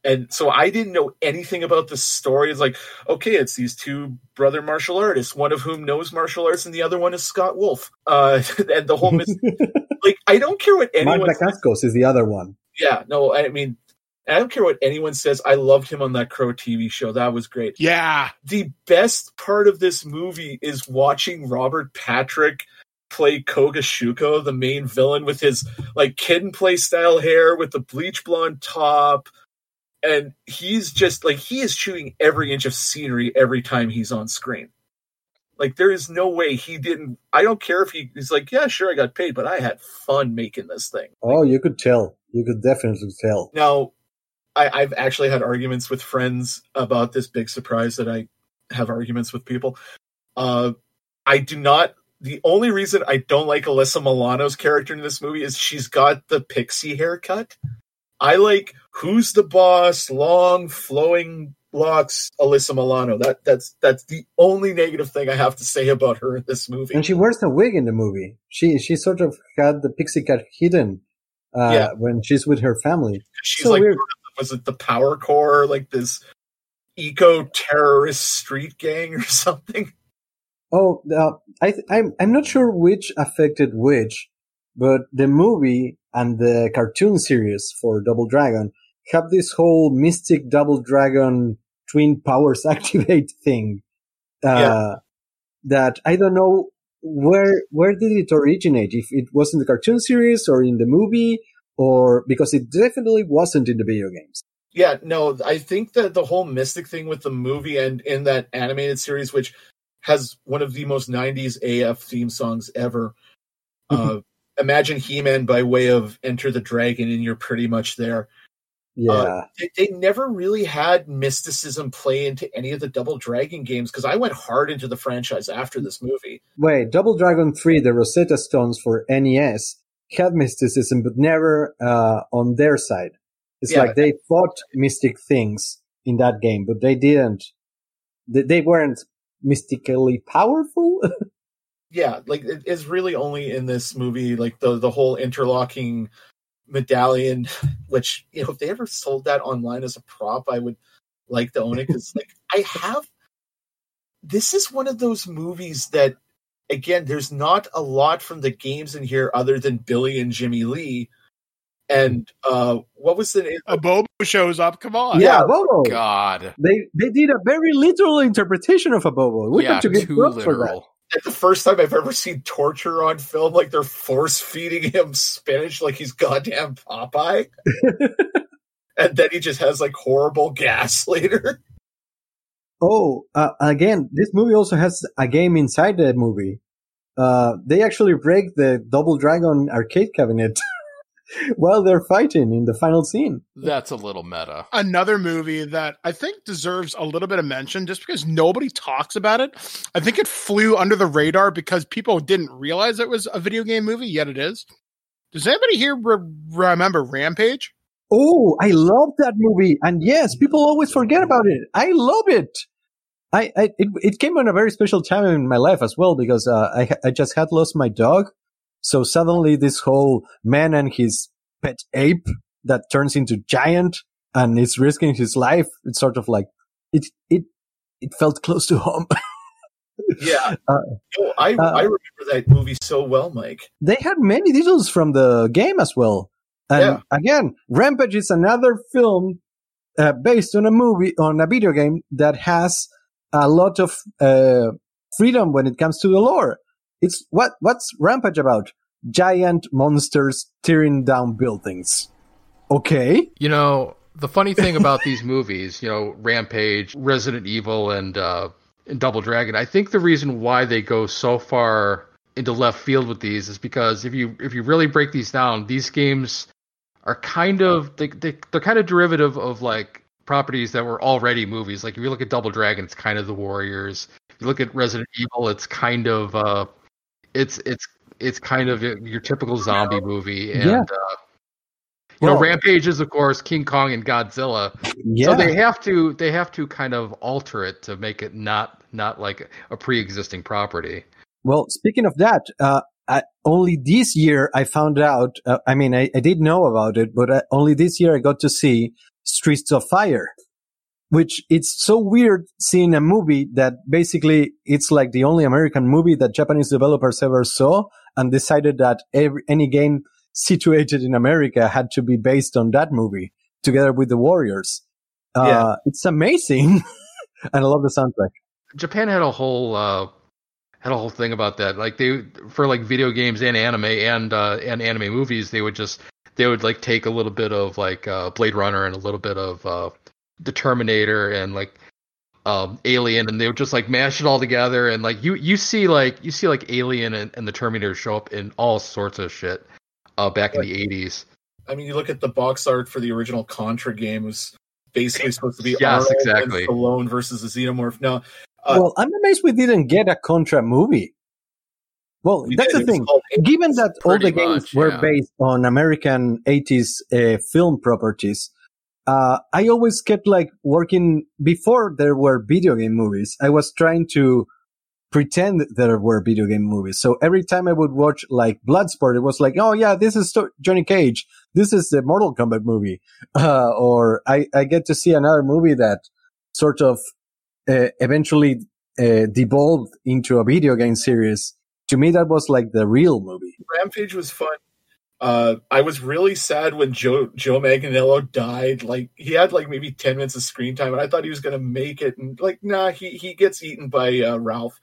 Speaker 3: And so I didn't know anything about the story. It's like, okay, it's these two brother martial artists, one of whom knows martial arts and the other one is Scott Wolf. Uh, and the whole, mis- like, I don't care what anyone
Speaker 5: Dacascos is the other one.
Speaker 3: Yeah, no, I mean, I don't care what anyone says. I loved him on that Crow TV show. That was great.
Speaker 4: Yeah.
Speaker 3: The best part of this movie is watching Robert Patrick play Koga Shuko, the main villain, with his like kid and play style hair with the bleach blonde top. And he's just like he is chewing every inch of scenery every time he's on screen. Like there is no way he didn't. I don't care if he, he's like, yeah, sure, I got paid, but I had fun making this thing.
Speaker 5: Oh, you could tell. You could definitely tell.
Speaker 3: Now, I, I've actually had arguments with friends about this big surprise that I have arguments with people. Uh, I do not. The only reason I don't like Alyssa Milano's character in this movie is she's got the pixie haircut. I like who's the boss, long flowing locks, Alyssa Milano. That that's that's the only negative thing I have to say about her in this movie.
Speaker 5: And she wears a wig in the movie. She she sort of had the pixie cut hidden uh,
Speaker 3: Yeah.
Speaker 5: when she's with her family.
Speaker 3: She's
Speaker 5: so
Speaker 3: like,
Speaker 5: weird.
Speaker 3: was it the Power Corps, like this eco terrorist street gang or something?
Speaker 5: Oh, uh, I th- I'm I'm not sure which affected which, but the movie and the cartoon series for Double Dragon have this whole mystic double dragon twin powers activate thing. Uh,
Speaker 3: Yeah.
Speaker 5: that I don't know where where did it originate? If it was in the cartoon series or in the movie, or because it definitely wasn't in the video games.
Speaker 3: Yeah, no, I think that the whole mystic thing with the movie and in that animated series, which has one of the most '90s AF theme songs ever. Uh, imagine He-Man by way of Enter the Dragon, and you're pretty much there.
Speaker 5: Yeah.
Speaker 3: Uh, they, they never really had mysticism play into any of the Double Dragon games because I went hard into the franchise after this movie.
Speaker 5: Wait, Double Dragon 3, the Rosetta Stones for NES, had mysticism, but never uh, on their side. It's
Speaker 3: Yeah.
Speaker 5: like they fought mystic things in that game, but they didn't. They, they weren't mystically powerful.
Speaker 3: yeah like it is really only in this movie like the the whole interlocking medallion which you know if they ever sold that online as a prop i would like to own it because like i have this is one of those movies that again there's not a lot from the games in here other than billy and jimmy lee and uh what was the name
Speaker 4: Abobo shows up. Come on.
Speaker 5: yeah, Bobo.
Speaker 6: God.
Speaker 5: They they did a very literal interpretation of Abobo. We
Speaker 6: yeah,
Speaker 5: have to give
Speaker 6: too
Speaker 5: props for that.
Speaker 6: literal.
Speaker 3: It's the first time I've ever seen torture on film. Like they're force feeding him spinach like he's goddamn Popeye. and then he just has like horrible gas later.
Speaker 5: Oh, uh, again, this movie also has a game inside the movie. Uh, they actually break the Double Dragon arcade cabinet while they're fighting in the final scene.
Speaker 6: That's a little meta.
Speaker 4: Another movie that I think deserves a little bit of mention just because nobody talks about it. I think it flew under the radar because people didn't realize it was a video game movie, yet it is. Does anybody here re- remember Rampage?
Speaker 5: Oh, I love that movie. And yes, people always forget about it. I love it. I, I it, it came on a very special time in my life as well because uh, I I just had lost my dog, so suddenly this whole man and his pet ape that turns into giant and is risking his life. It's sort of like it it it felt close to home.
Speaker 3: Yeah.
Speaker 5: Uh,
Speaker 3: No, I
Speaker 5: uh,
Speaker 3: I remember that movie so well, Mike.
Speaker 5: they had many details from the game as well. And
Speaker 3: Yeah.
Speaker 5: again, Rampage is another film uh, based on a movie, on a video game that has a lot of uh, freedom when it comes to the lore. It's what what's Rampage about? Giant monsters tearing down buildings. Okay.
Speaker 2: You know, the funny thing about these movies, you know, Rampage, Resident Evil, and uh, and Double Dragon, I think the reason why they go so far into left field with these is because if you if you really break these down, these games are kind of they, they they're kind of derivative of like properties that were already movies. Like if you look at Double Dragon, it's kind of the Warriors. If you look at Resident Evil, it's kind of uh, it's it's it's kind of your typical zombie movie, and
Speaker 5: Yeah.
Speaker 2: uh, you know,
Speaker 5: Well-
Speaker 2: Rampage is of course King Kong and Godzilla.
Speaker 5: Yeah.
Speaker 2: So they have to they have to kind of alter it to make it not not like a pre-existing property.
Speaker 5: Well, speaking of that, uh, I, only this year I found out. Uh, I mean, I, I did know about it, but uh, only this year I got to see Streets of Fire, which it's so weird seeing a movie that basically it's like the only American movie that Japanese developers ever saw and decided that every, any game situated in America had to be based on that movie together with the Warriors. Uh,
Speaker 3: Yeah.
Speaker 5: it's amazing. and I love the soundtrack.
Speaker 2: Japan had a whole uh, had a whole thing about that. Like they for like video games and anime and uh, and anime movies, they would just they would like take a little bit of like uh, Blade Runner and a little bit of uh, the Terminator and like um, Alien, and they would just like mash it all together. And like you you see like you see like Alien and, and the Terminator show up in all sorts of shit uh, back in the eighties.
Speaker 3: I mean, you look at the box art for the original Contra game was basically supposed to be
Speaker 2: Yes,
Speaker 3: Arnold
Speaker 2: exactly.
Speaker 3: and Stallone versus a xenomorph. No, uh,
Speaker 5: well, I'm amazed we didn't get a Contra movie. Well,
Speaker 3: We
Speaker 5: that's
Speaker 3: did.
Speaker 5: the
Speaker 3: It
Speaker 5: thing.
Speaker 3: called
Speaker 5: Given that all
Speaker 6: Pretty
Speaker 5: the games
Speaker 6: much,
Speaker 5: were
Speaker 6: yeah.
Speaker 5: based on American 80s uh, film properties, uh, I always kept like working before there were video game movies. I was trying to pretend there were video game movies. So every time I would watch like Bloodsport, it was like, oh yeah, this is Johnny Cage. This is the Mortal Kombat movie. Uh, or I, I get to see another movie that sort of uh, eventually uh, devolved into a video game series. To me, that was like the real movie.
Speaker 3: Rampage was fun. Uh, I was really sad when Joe Joe Manganiello died. Like he had like maybe ten minutes of screen time, and I thought he was gonna make it. And like, nah, he he gets eaten by uh, Ralph.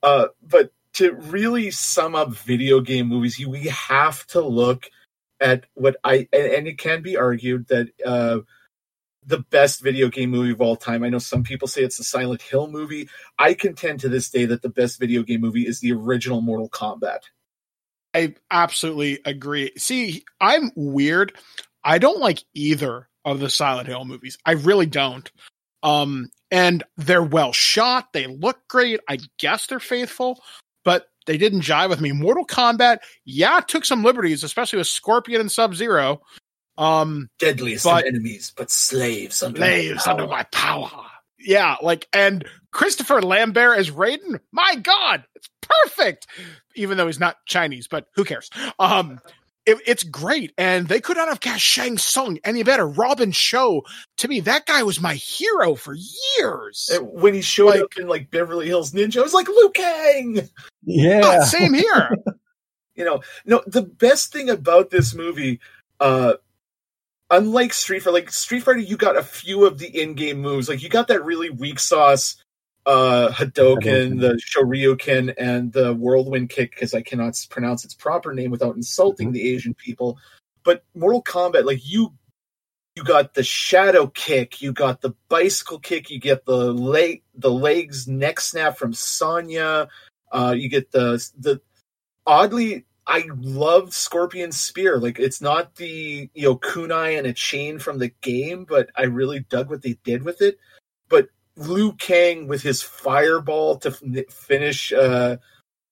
Speaker 3: Uh, but to really sum up video game movies, you, we have to look at what I and, and it can be argued that uh, the best video game movie of all time. I know some people say it's the Silent Hill movie. I contend to this day that the best video game movie is the original Mortal Kombat.
Speaker 4: I absolutely agree. See, I'm weird. I don't like either of the Silent Hill movies. I really don't. Um, and they're well shot. They look great. I guess they're faithful, but they didn't jive with me. Mortal Kombat, yeah, took some liberties, especially with Scorpion and Sub Zero. Um,
Speaker 3: Deadliest
Speaker 4: but-
Speaker 3: of enemies, but slaves under
Speaker 4: slaves
Speaker 3: my
Speaker 4: under
Speaker 3: power.
Speaker 4: my power. Yeah, like and Christopher Lambert as Raiden. My God, it's perfect. Even though he's not Chinese, but who cares? Um, it, it's great, and they could not have cast Shang Tsung any better. Robin Shou, to me, that guy was my hero for years.
Speaker 3: And when he showed up in like Beverly Hills Ninja, I was like Liu Kang.
Speaker 5: Yeah.
Speaker 4: Oh, same here.
Speaker 3: you know, no, the best thing about this movie, uh, unlike Street Fighter, like Street Fighter, you got a few of the in-game moves. Like you got that really weak sauce, uh, Hadoken, the Shoryuken, and the Whirlwind Kick, because I cannot pronounce its proper name without insulting the Asian people. But Mortal Kombat, like you, you got the Shadow Kick, you got the Bicycle Kick, you get the leg, the legs neck snap from Sonya. Uh, you get the the oddly I love Scorpion Spear. Like it's not the you know kunai and a chain from the game, but I really dug what they did with it. Liu Kang with his fireball to finish uh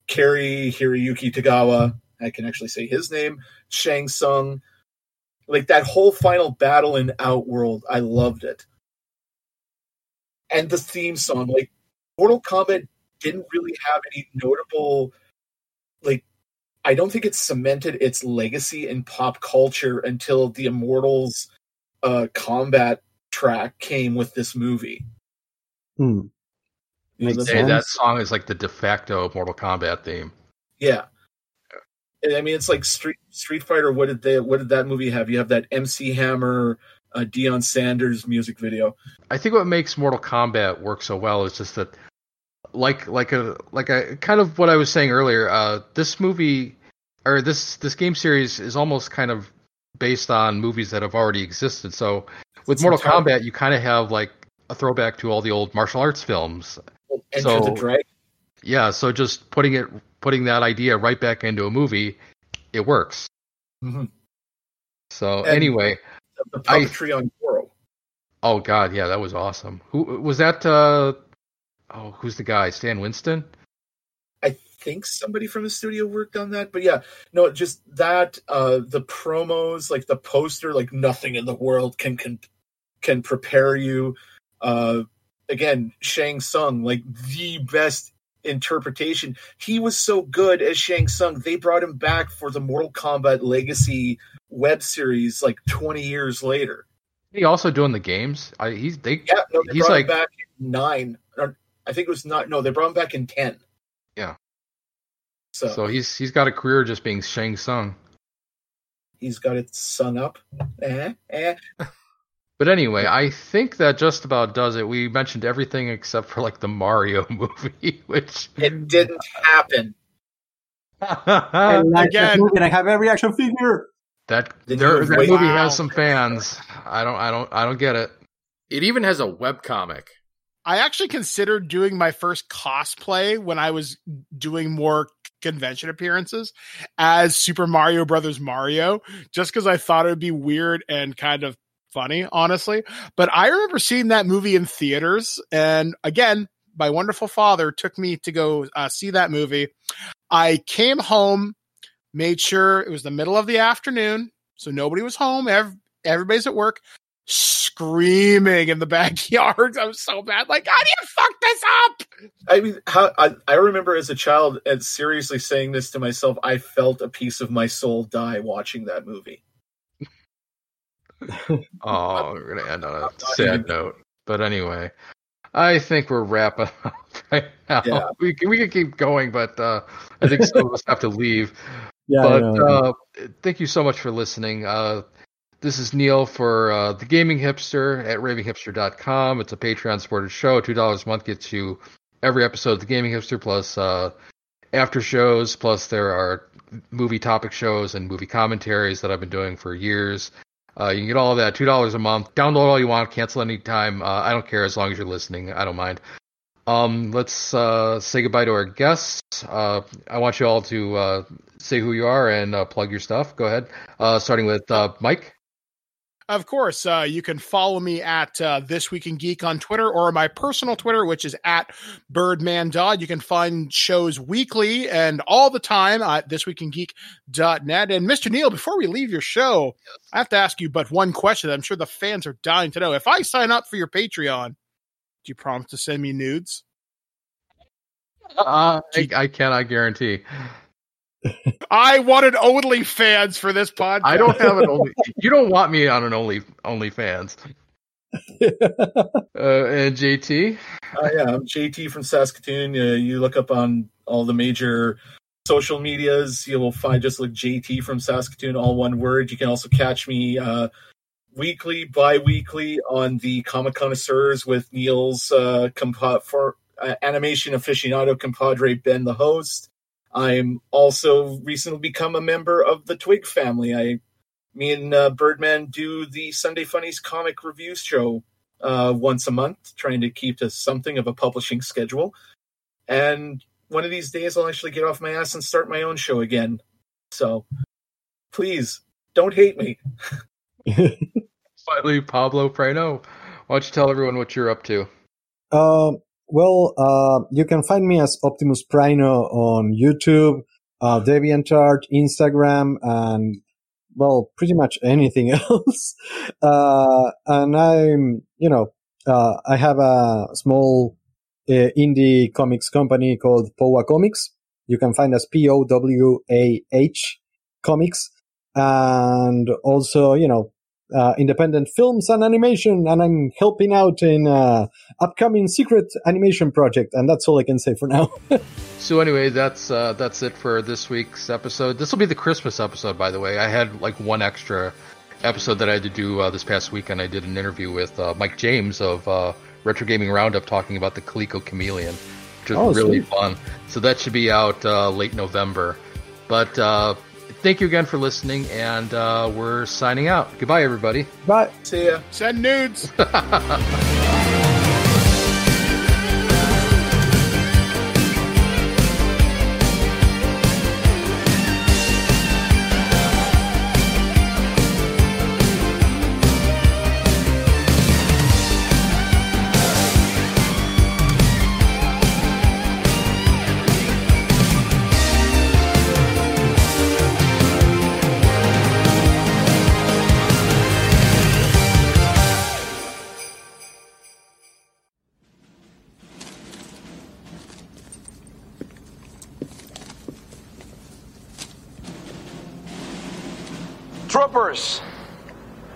Speaker 3: Cary-Hiroyuki Tagawa. I can actually say his name. Shang Tsung. Like that whole final battle in Outworld, I loved it. And the theme song, like Mortal Kombat didn't really have any notable like I don't think it cemented its legacy in pop culture until the Immortals uh combat track came with this movie.
Speaker 5: Hmm. Makes
Speaker 3: the-
Speaker 2: that song is like the de facto Mortal Kombat theme.
Speaker 3: Yeah. And I mean it's like Street Street Fighter, what did they what did that movie have? You have that MC Hammer uh Deion Sanders music video.
Speaker 2: I think what makes Mortal Kombat work so well is just that, like like a like a kind of what I was saying earlier. Uh, this movie or this this game series is almost kind of based on movies that have already existed. So with
Speaker 3: It's
Speaker 2: Mortal
Speaker 3: entirely-
Speaker 2: Kombat, you kind of have like a throwback to all the old martial arts films.
Speaker 3: Enter
Speaker 2: So-
Speaker 3: the Dragon.
Speaker 2: Yeah, so just putting it putting that idea right back into a movie, it works.
Speaker 3: Mhm.
Speaker 2: So
Speaker 3: And-
Speaker 2: anyway,
Speaker 3: The
Speaker 2: I-
Speaker 3: puppetry on Goro.
Speaker 2: oh god, yeah, that was awesome. Who was that? Uh, oh, who's the guy? Stan Winston.
Speaker 3: I think somebody from the studio worked on that, but yeah, no, just that uh the promos, like the poster, like nothing in the world can can can prepare you. Uh again, Shang Tsung, like the best interpretation. He was so good as Shang Tsung, they brought him back for the Mortal Kombat Legacy web series like 20 years later.
Speaker 2: He also doing the games. I he's they
Speaker 3: Yeah, no, they
Speaker 2: he's
Speaker 3: brought
Speaker 2: like
Speaker 3: him back in nine. Or I think it was not. No, they brought him back in ten.
Speaker 2: yeah.
Speaker 3: So,
Speaker 2: So he's he's got a career just being Shang Tsung.
Speaker 3: he's got it sung up. Eh, eh.
Speaker 2: But anyway, I think that just about does it. We mentioned everything except for like the Mario movie, which
Speaker 3: It didn't happen.
Speaker 5: I
Speaker 4: Again.
Speaker 5: that movie and I have every action figure.
Speaker 2: that there, that movie
Speaker 4: Wow.
Speaker 2: has some fans. I don't I don't I don't get it.
Speaker 6: It even has a webcomic.
Speaker 4: I actually considered doing my first cosplay when I was doing more convention appearances as Super Mario Brothers Mario, just because I thought it would be weird and kind of funny, honestly. But I remember seeing that movie in theaters, and again, my wonderful father took me to go uh, see that movie. I came home, made sure it was the middle of the afternoon, so nobody was home. Ev- everybody's at work screaming in the backyard. I was so bad. Like, how do you fuck this up?
Speaker 3: I mean, how I, I remember as a child and seriously saying this to myself. I felt a piece of my soul die watching that movie.
Speaker 2: Oh, we're gonna end on a sad note. But anyway, I think we're wrapping up right now.
Speaker 3: Yeah.
Speaker 2: We can, we can keep going, but uh, I think some of us have to leave.
Speaker 5: Yeah,
Speaker 2: but uh, thank you so much for listening. Uh, this is Neil for uh, the Gaming Hipster at gaminghipster.com. It's a Patreon supported show. Two dollars a month gets you every episode of the Gaming Hipster plus uh, after shows. Plus there are movie topic shows and movie commentaries that I've been doing for years. Uh, you can get all of that two dollars a month. Download all you want. Cancel anytime. Uh, I don't care as long as you're listening. I don't mind. Um, let's uh, say goodbye to our guests. Uh, I want you all to uh, say who you are and uh, plug your stuff. Go ahead. Starting with Mike.
Speaker 4: Of course, uh, you can follow me at uh, This Week in Geek on Twitter or my personal Twitter, which is at Birdman Dodd. You can find shows weekly and all the time at thisweekingeek.net. And Mr. Neil, before we leave your show, I have to ask you but one question that I'm sure the fans are dying to know. If I sign up for your Patreon, do you promise to send me nudes?
Speaker 2: Uh, I, I cannot guarantee.
Speaker 4: I wanted OnlyFans for this podcast.
Speaker 2: I don't have an only. You don't want me on an only OnlyFans. uh, and JT.
Speaker 3: Uh, yeah, I'm JT from Saskatoon. Uh, you look up on all the major social medias, you will find just like JT from Saskatoon, all one word. You can also catch me uh, weekly, bi-weekly on the Comic Connoisseurs with Neil's uh, compa- for uh, animation aficionado compadre Ben, the host. I'm also recently become a member of the Twig family. I, me and uh, Birdman do the Sunday Funnies comic review show uh, once a month, trying to keep to something of a publishing schedule. And one of these days, I'll actually get off my ass and start my own show again. So please don't hate me.
Speaker 2: Finally, Pablo Prano. Why don't you tell everyone what you're up to?
Speaker 5: Um, well, uh, you can find me as Optimus Prino on YouTube, uh, DeviantArt, Instagram, and well, pretty much anything else. Uh, and I'm, you know, uh, I have a small uh, indie comics company called Powah Comics. You can find us P-O-W-A-H comics. And also, you know, uh, independent films and animation, and I'm helping out in uh, upcoming secret animation project, and that's all I can say for now.
Speaker 2: so anyway, that's uh, that's it for this week's episode. This will be the Christmas episode, by the way. I had like one extra episode that I had to do uh, this past weekend. I did an interview with uh, Mike James of uh, Retro Gaming Roundup talking about the Coleco Chameleon, which was
Speaker 5: Oh,
Speaker 2: really
Speaker 5: sweet.
Speaker 2: fun. So that should be out late November. But thank you again for listening, and uh, we're signing out. Goodbye, everybody.
Speaker 5: Bye.
Speaker 3: See ya.
Speaker 4: Send nudes.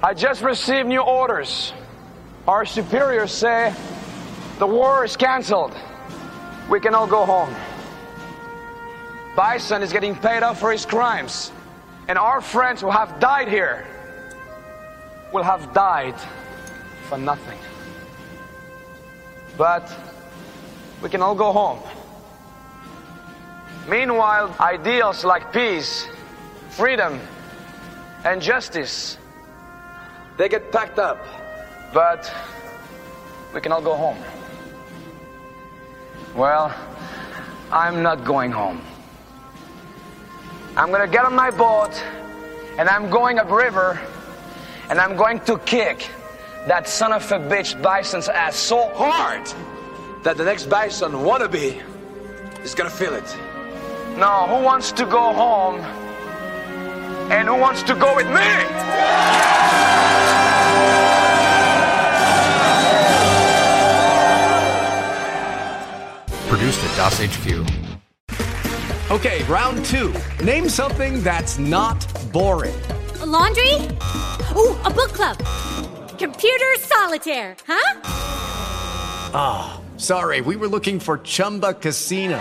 Speaker 12: I just received new orders. Our superiors say the war is canceled. We can all go home. Bison is getting paid off for his crimes, and our friends who have died here will have died for nothing. But we can all go home. Meanwhile, ideals like peace, freedom, and justice. They get packed up. But we can all go home. Well, I'm not going home. I'm gonna get on my boat and I'm going upriver and I'm going to kick that son of a bitch bison's ass so hard that the next bison wannabe is gonna feel it. Now, who wants to go home and who wants to go with me?
Speaker 8: Produced at DOS HQ. Okay, round two. Name something that's not boring.
Speaker 14: A laundry? Ooh, a book club. Computer solitaire, huh?
Speaker 8: Ah, sorry, we were looking for Chumba Casino.